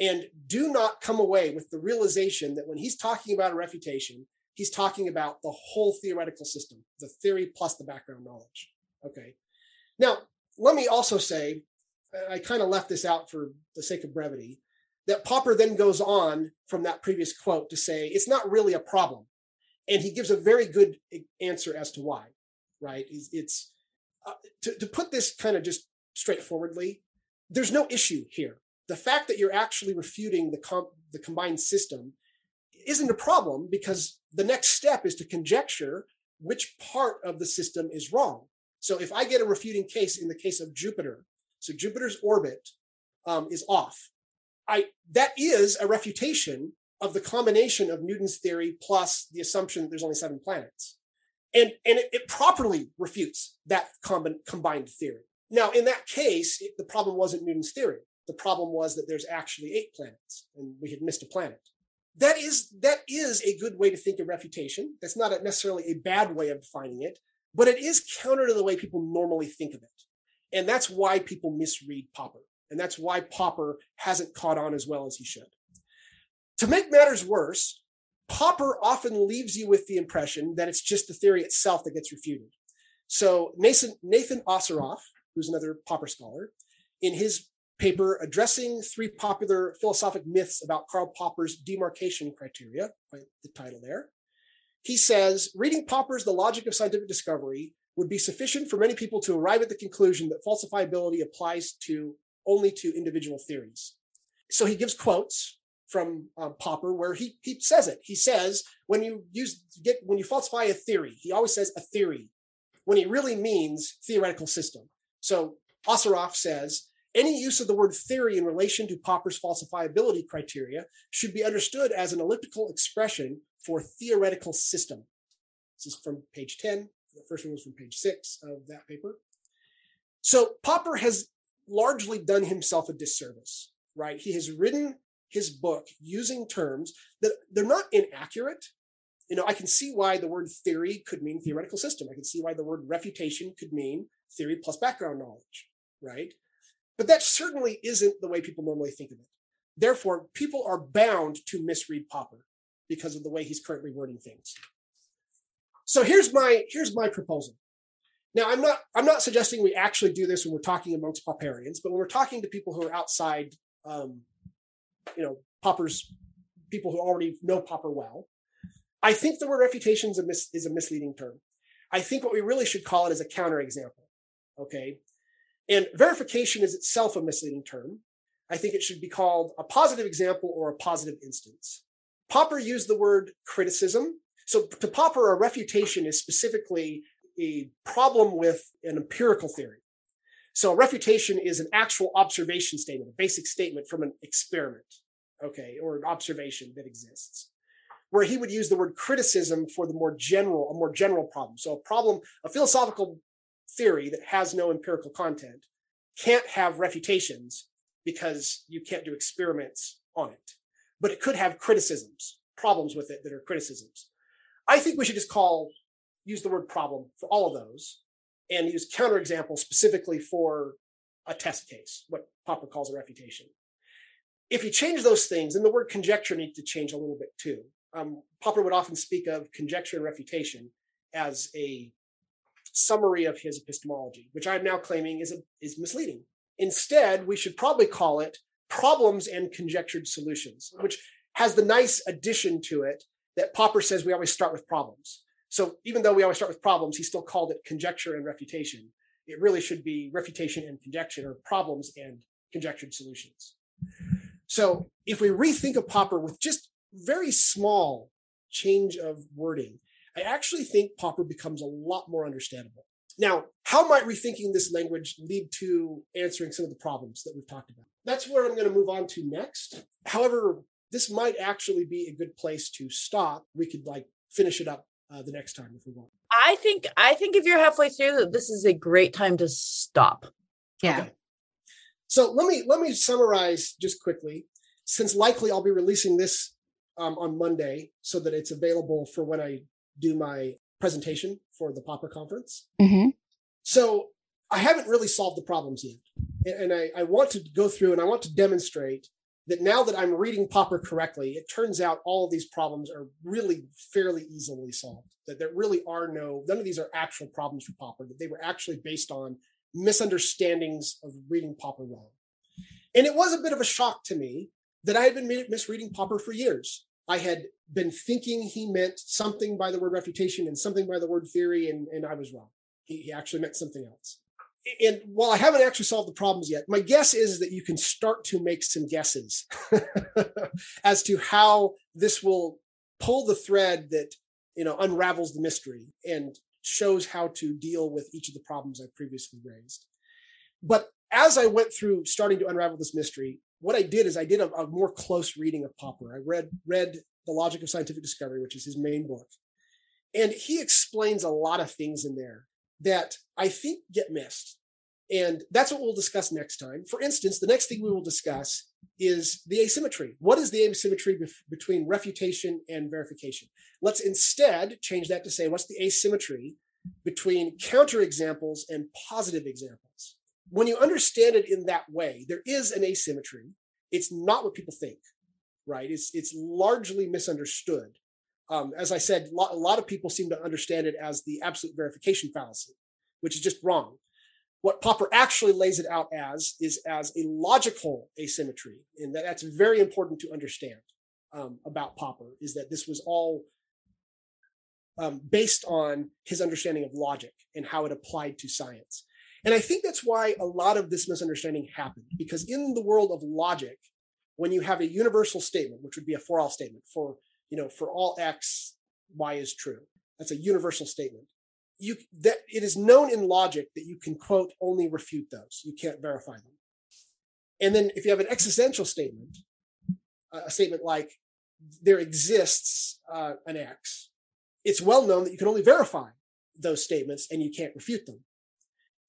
and do not come away with the realization that when he's talking about a refutation, he's talking about the whole theoretical system, the theory plus the background knowledge. Okay. Now, let me also say, I kind of left this out for the sake of brevity, that Popper then goes on from that previous quote to say it's not really a problem. And he gives a very good answer as to why, right? It's, it's uh, to, to put this kind of just straightforwardly, there's no issue here. The fact that you're actually refuting the, com- the combined system isn't a problem because the next step is to conjecture which part of the system is wrong. So if I get a refuting case in the case of Jupiter, so Jupiter's orbit um, is off, I that is a refutation of the combination of Newton's theory plus the assumption that there's only seven planets, and and it, it properly refutes that com- combined theory. Now, in that case, it, the problem wasn't Newton's theory. The problem was that there's actually eight planets, and we had missed a planet that is that is a good way to think of refutation. That's not a, necessarily a bad way of defining it, but it is counter to the way people normally think of it, and that's why people misread Popper, and that's why Popper hasn't caught on as well as he should. To make matters worse, Popper often leaves you with the impression that it's just the theory itself that gets refuted. So Nathan Nathan Oseroff, who's another Popper scholar, in his paper addressing three popular philosophic myths about Karl Popper's demarcation criteria, the title there. He says, reading Popper's The Logic of Scientific Discovery would be sufficient for many people to arrive at the conclusion that falsifiability applies to only to individual theories. So he gives quotes from um, Popper where he, he says it. He says, when you use get when you falsify a theory, he always says a theory, when he really means theoretical system. So Oseroff says, any use of the word theory in relation to Popper's falsifiability criteria should be understood as an elliptical expression for theoretical system. This is from page 10. The first one was from page six of that paper. So Popper has largely done himself a disservice, right? He has written his book using terms that they're not inaccurate. You know, I can see why the word theory could mean theoretical system. I can see why the word refutation could mean theory plus background knowledge, right? But that certainly isn't the way people normally think of it. Therefore, people are bound to misread Popper because of the way he's currently wording things. So here's my here's my proposal. Now I'm not I'm not suggesting we actually do this when we're talking amongst Popperians, but when we're talking to people who are outside, um, you know, Popper's people who already know Popper well, I think the word refutation is a, mis- is a misleading term. I think what we really should call it is a counterexample. Okay, and verification is itself a misleading term. I think it should be called a positive example or a positive instance. Popper used the word criticism. So to Popper, a refutation is specifically a problem with an empirical theory. So a refutation is an actual observation statement, a basic statement from an experiment, okay, or an observation that exists. Where he would use the word criticism for the more general, a more general problem. So a problem, a philosophical theory that has no empirical content can't have refutations because you can't do experiments on it. But it could have criticisms, problems with it that are criticisms. I think we should just call, use the word problem for all of those and use counterexample specifically for a test case, what Popper calls a refutation. If you change those things, then the word conjecture needs to change a little bit too. Um, Popper would often speak of conjecture and refutation as a summary of his epistemology, which I'm now claiming is, a, is misleading. Instead, we should probably call it problems and conjectured solutions, which has the nice addition to it that Popper says we always start with problems. So even though we always start with problems, he still called it conjecture and refutation. It really should be refutation and conjecture, or problems and conjectured solutions. So if we rethink of Popper with just very small change of wording, I actually think Popper becomes a lot more understandable. Now, how might rethinking this language lead to answering some of the problems that we've talked about? That's where I'm going to move on to next. However, this might actually be a good place to stop. We could like finish it up uh, the next time if we want. I think I think if you're halfway through, that this is a great time to stop. Yeah. Okay. So let me let me summarize just quickly, since likely I'll be releasing this um, on Monday so that it's available for when I do my presentation for the Popper conference. Mm-hmm. So I haven't really solved the problems yet. And, and I, I want to go through and I want to demonstrate that now that I'm reading Popper correctly, it turns out all of these problems are really fairly easily solved. That there really are no, none of these are actual problems for Popper, that they were actually based on misunderstandings of reading Popper wrong. And it was a bit of a shock to me that I had been misreading Popper for years. I had been thinking he meant something by the word refutation and something by the word theory, and, and I was wrong. He, he actually meant something else. And while I haven't actually solved the problems yet, my guess is that you can start to make some guesses as to how this will pull the thread that you know unravels the mystery and shows how to deal with each of the problems I previously raised. But as I went through starting to unravel this mystery, what I did is I did a, a more close reading of Popper. I read read The Logic of Scientific Discovery, which is his main book. And he explains a lot of things in there that I think get missed. And that's what we'll discuss next time. For instance, the next thing we will discuss is the asymmetry. What is the asymmetry bef- between refutation and verification? Let's instead change that to say, what's the asymmetry between counterexamples and positive examples? When you understand it in that way, there is an asymmetry. It's not what people think, right? It's it's largely misunderstood. Um, as I said, a lot of people seem to understand it as the absolute verification fallacy, which is just wrong. What Popper actually lays it out as is as a logical asymmetry, and that, that's very important to understand um, about Popper. Is that this was all um, based on his understanding of logic and how it applied to science. And I think that's why a lot of this misunderstanding happened, because in the world of logic, when you have a universal statement, which would be a for all statement, for you know, for all x, y is true. That's a universal statement. You that it is known in logic that you can quote only refute those. You can't verify them. And then if you have an existential statement, a statement like there exists uh, an x, it's well known that you can only verify those statements and you can't refute them.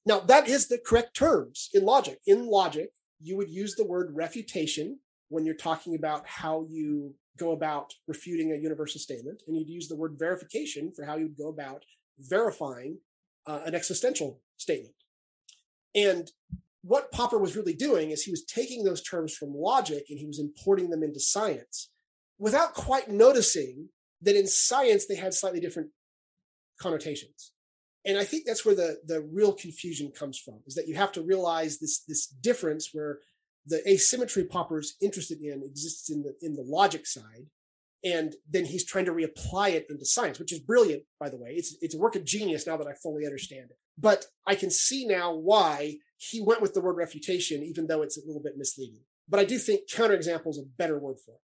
Now, that is the correct terms in logic. In logic, you would use the word refutation when you're talking about how you go about refuting a universal statement, and you'd use the word verification for how you'd go about verifying uh, an existential statement. And what Popper was really doing is he was taking those terms from logic and he was importing them into science without quite noticing that in science they had slightly different connotations and I think that's where the the real confusion comes from is that you have to realize this this difference where the asymmetry Popper's interested in exists in the in the logic side, and then he's trying to reapply it into science, which is brilliant, by the way. It's it's a work of genius now that I fully understand it. But I can see now why he went with the word refutation, even though it's a little bit misleading. But I do think counterexample is a better word for it.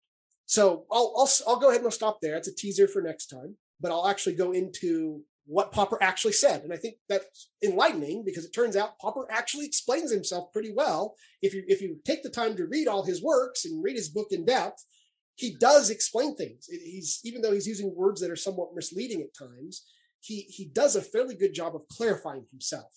So I'll, I'll I'll go ahead and I'll stop there. It's a teaser for next time, but I'll actually go into what Popper actually said. And I think that's enlightening because it turns out Popper actually explains himself pretty well. If you if you take the time to read all his works and read his book in depth, he does explain things. He's even though he's using words that are somewhat misleading at times, he he does a fairly good job of clarifying himself.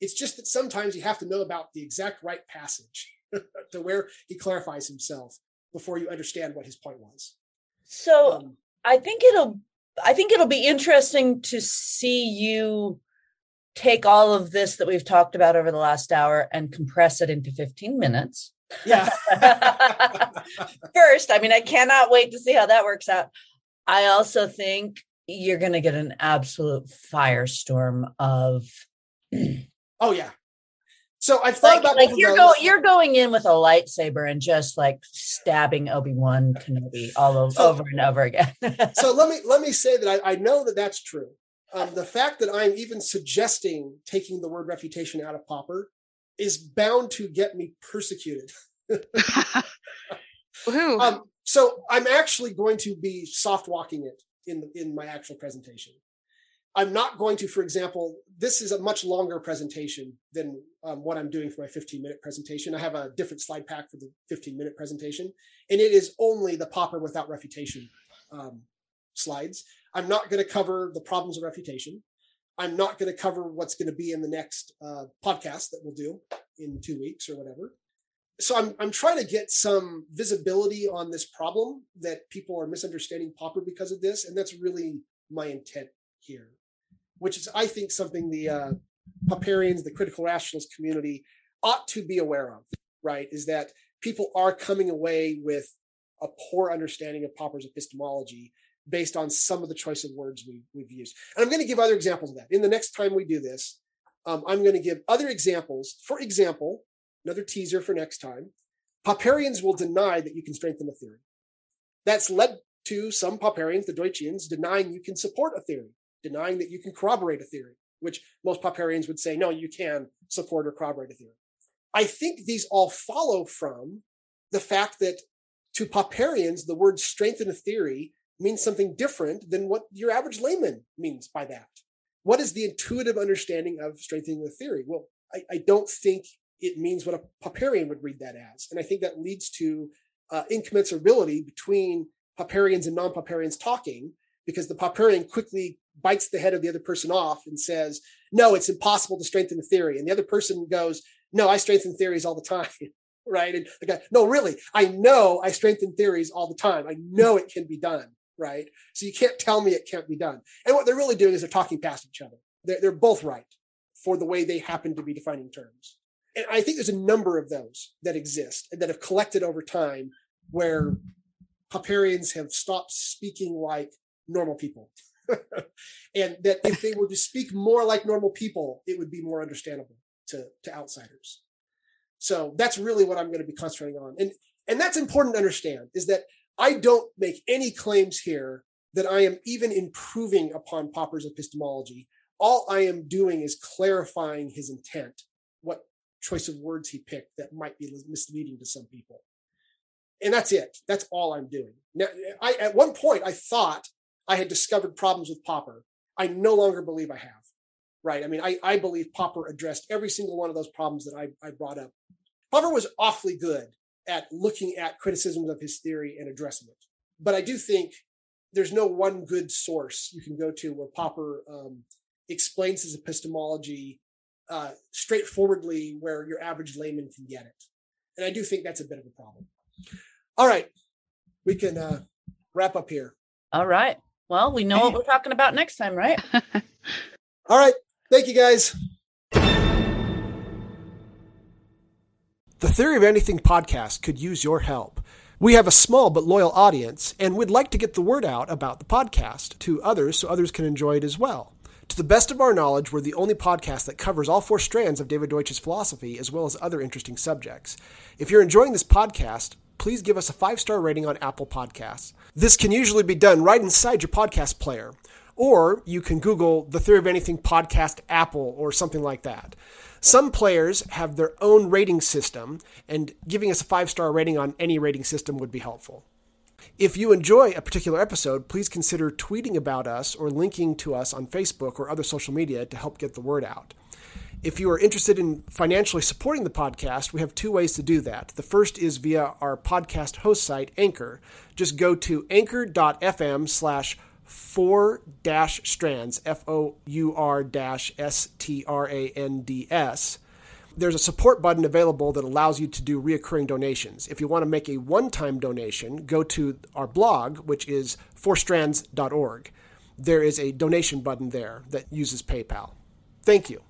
It's just that sometimes you have to know about the exact right passage to where he clarifies himself before you understand what his point was. So um, I think it'll I think it'll be interesting to see you take all of this that we've talked about over the last hour and compress it into 15 minutes. Yeah. First, I mean, I cannot wait to see how that works out. I also think you're going to get an absolute firestorm of. oh, yeah. So I thought like, about like you're going you're going in with a lightsaber and just like stabbing Obi Wan Kenobi all over, so, over and over again. so let me let me say that I, I know that that's true. Um, the fact that I'm even suggesting taking the word refutation out of Popper is bound to get me persecuted. um, so I'm actually going to be soft walking it in the, in my actual presentation. I'm not going to, for example, this is a much longer presentation than um, what I'm doing for my 15 minute presentation. I have a different slide pack for the 15 minute presentation, and it is only the popper without refutation um, slides. I'm not going to cover the problems of refutation. I'm not going to cover what's going to be in the next uh, podcast that we'll do in two weeks or whatever. So I'm I'm trying to get some visibility on this problem that people are misunderstanding Popper because of this, and that's really my intent here which is I think something the uh, Popperians, the critical rationalist community, ought to be aware of, right? Is that people are coming away with a poor understanding of Popper's epistemology based on some of the choice of words we, we've used. And I'm going to give other examples of that. In the next time we do this, um, I'm going to give other examples. For example, another teaser for next time, Popperians will deny that you can strengthen a theory. That's led to some Popperians, the Deutschians, denying you can support a theory, denying that you can corroborate a theory, which most Popperians would say, no, you can support or corroborate a theory. I think these all follow from the fact that to Popperians, the word strengthen a theory means something different than what your average layman means by that. What is the intuitive understanding of strengthening the theory? Well, I, I don't think it means what a Popperian would read that as. And I think that leads to uh, incommensurability between Popperians and non-Popperians talking because the Popperian quickly bites the head of the other person off and says, no, it's impossible to strengthen the theory. And the other person goes, no, I strengthen theories all the time. right. And the guy, no, really, I know I strengthen theories all the time. I know it can be done. Right. So you can't tell me it can't be done. And what they're really doing is they're talking past each other. They're, they're both right for the way they happen to be defining terms. And I think there's a number of those that exist and that have collected over time where Popperians have stopped speaking like normal people. And that if they were to speak more like normal people, it would be more understandable to, to outsiders. So that's really what I'm going to be concentrating on. And, and that's important to understand is that I don't make any claims here that I am even improving upon Popper's epistemology. All I am doing is clarifying his intent, what choice of words he picked that might be misleading to some people and that's it. That's all I'm doing. Now, I at one point I thought I had discovered problems with Popper. I no longer believe I have. Right? I mean, I, I believe Popper addressed every single one of those problems that I, I brought up. Popper was awfully good at looking at criticisms of his theory and addressing it. But I do think there's no one good source you can go to where Popper um, explains his epistemology uh, straightforwardly, where your average layman can get it. And I do think that's a bit of a problem. All right. We can uh, wrap up here. All right. Well, we know what we're talking about next time, right? All right. Thank you, guys. The Theory of Anything podcast could use your help. We have a small but loyal audience, and we'd like to get the word out about the podcast to others so others can enjoy it as well. To the best of our knowledge, we're the only podcast that covers all four strands of David Deutsch's philosophy as well as other interesting subjects. If you're enjoying this podcast, please give us a five star rating on Apple Podcasts. This can usually be done right inside your podcast player, or you can Google the Theory of Anything podcast Apple or something like that. Some players have their own rating system, and giving us a five star rating on any rating system would be helpful. If you enjoy a particular episode, please consider tweeting about us or linking to us on Facebook or other social media to help get the word out. If you are interested in financially supporting the podcast, we have two ways to do that. The first is via our podcast host site, Anchor. Just go to anchor.fm slash four dash strands, F O U R dash S T R A N D S. There's a support button available that allows you to do reoccurring donations. If you want to make a one time donation, go to our blog, which is fourstrands.org. There is a donation button there that uses PayPal. Thank you.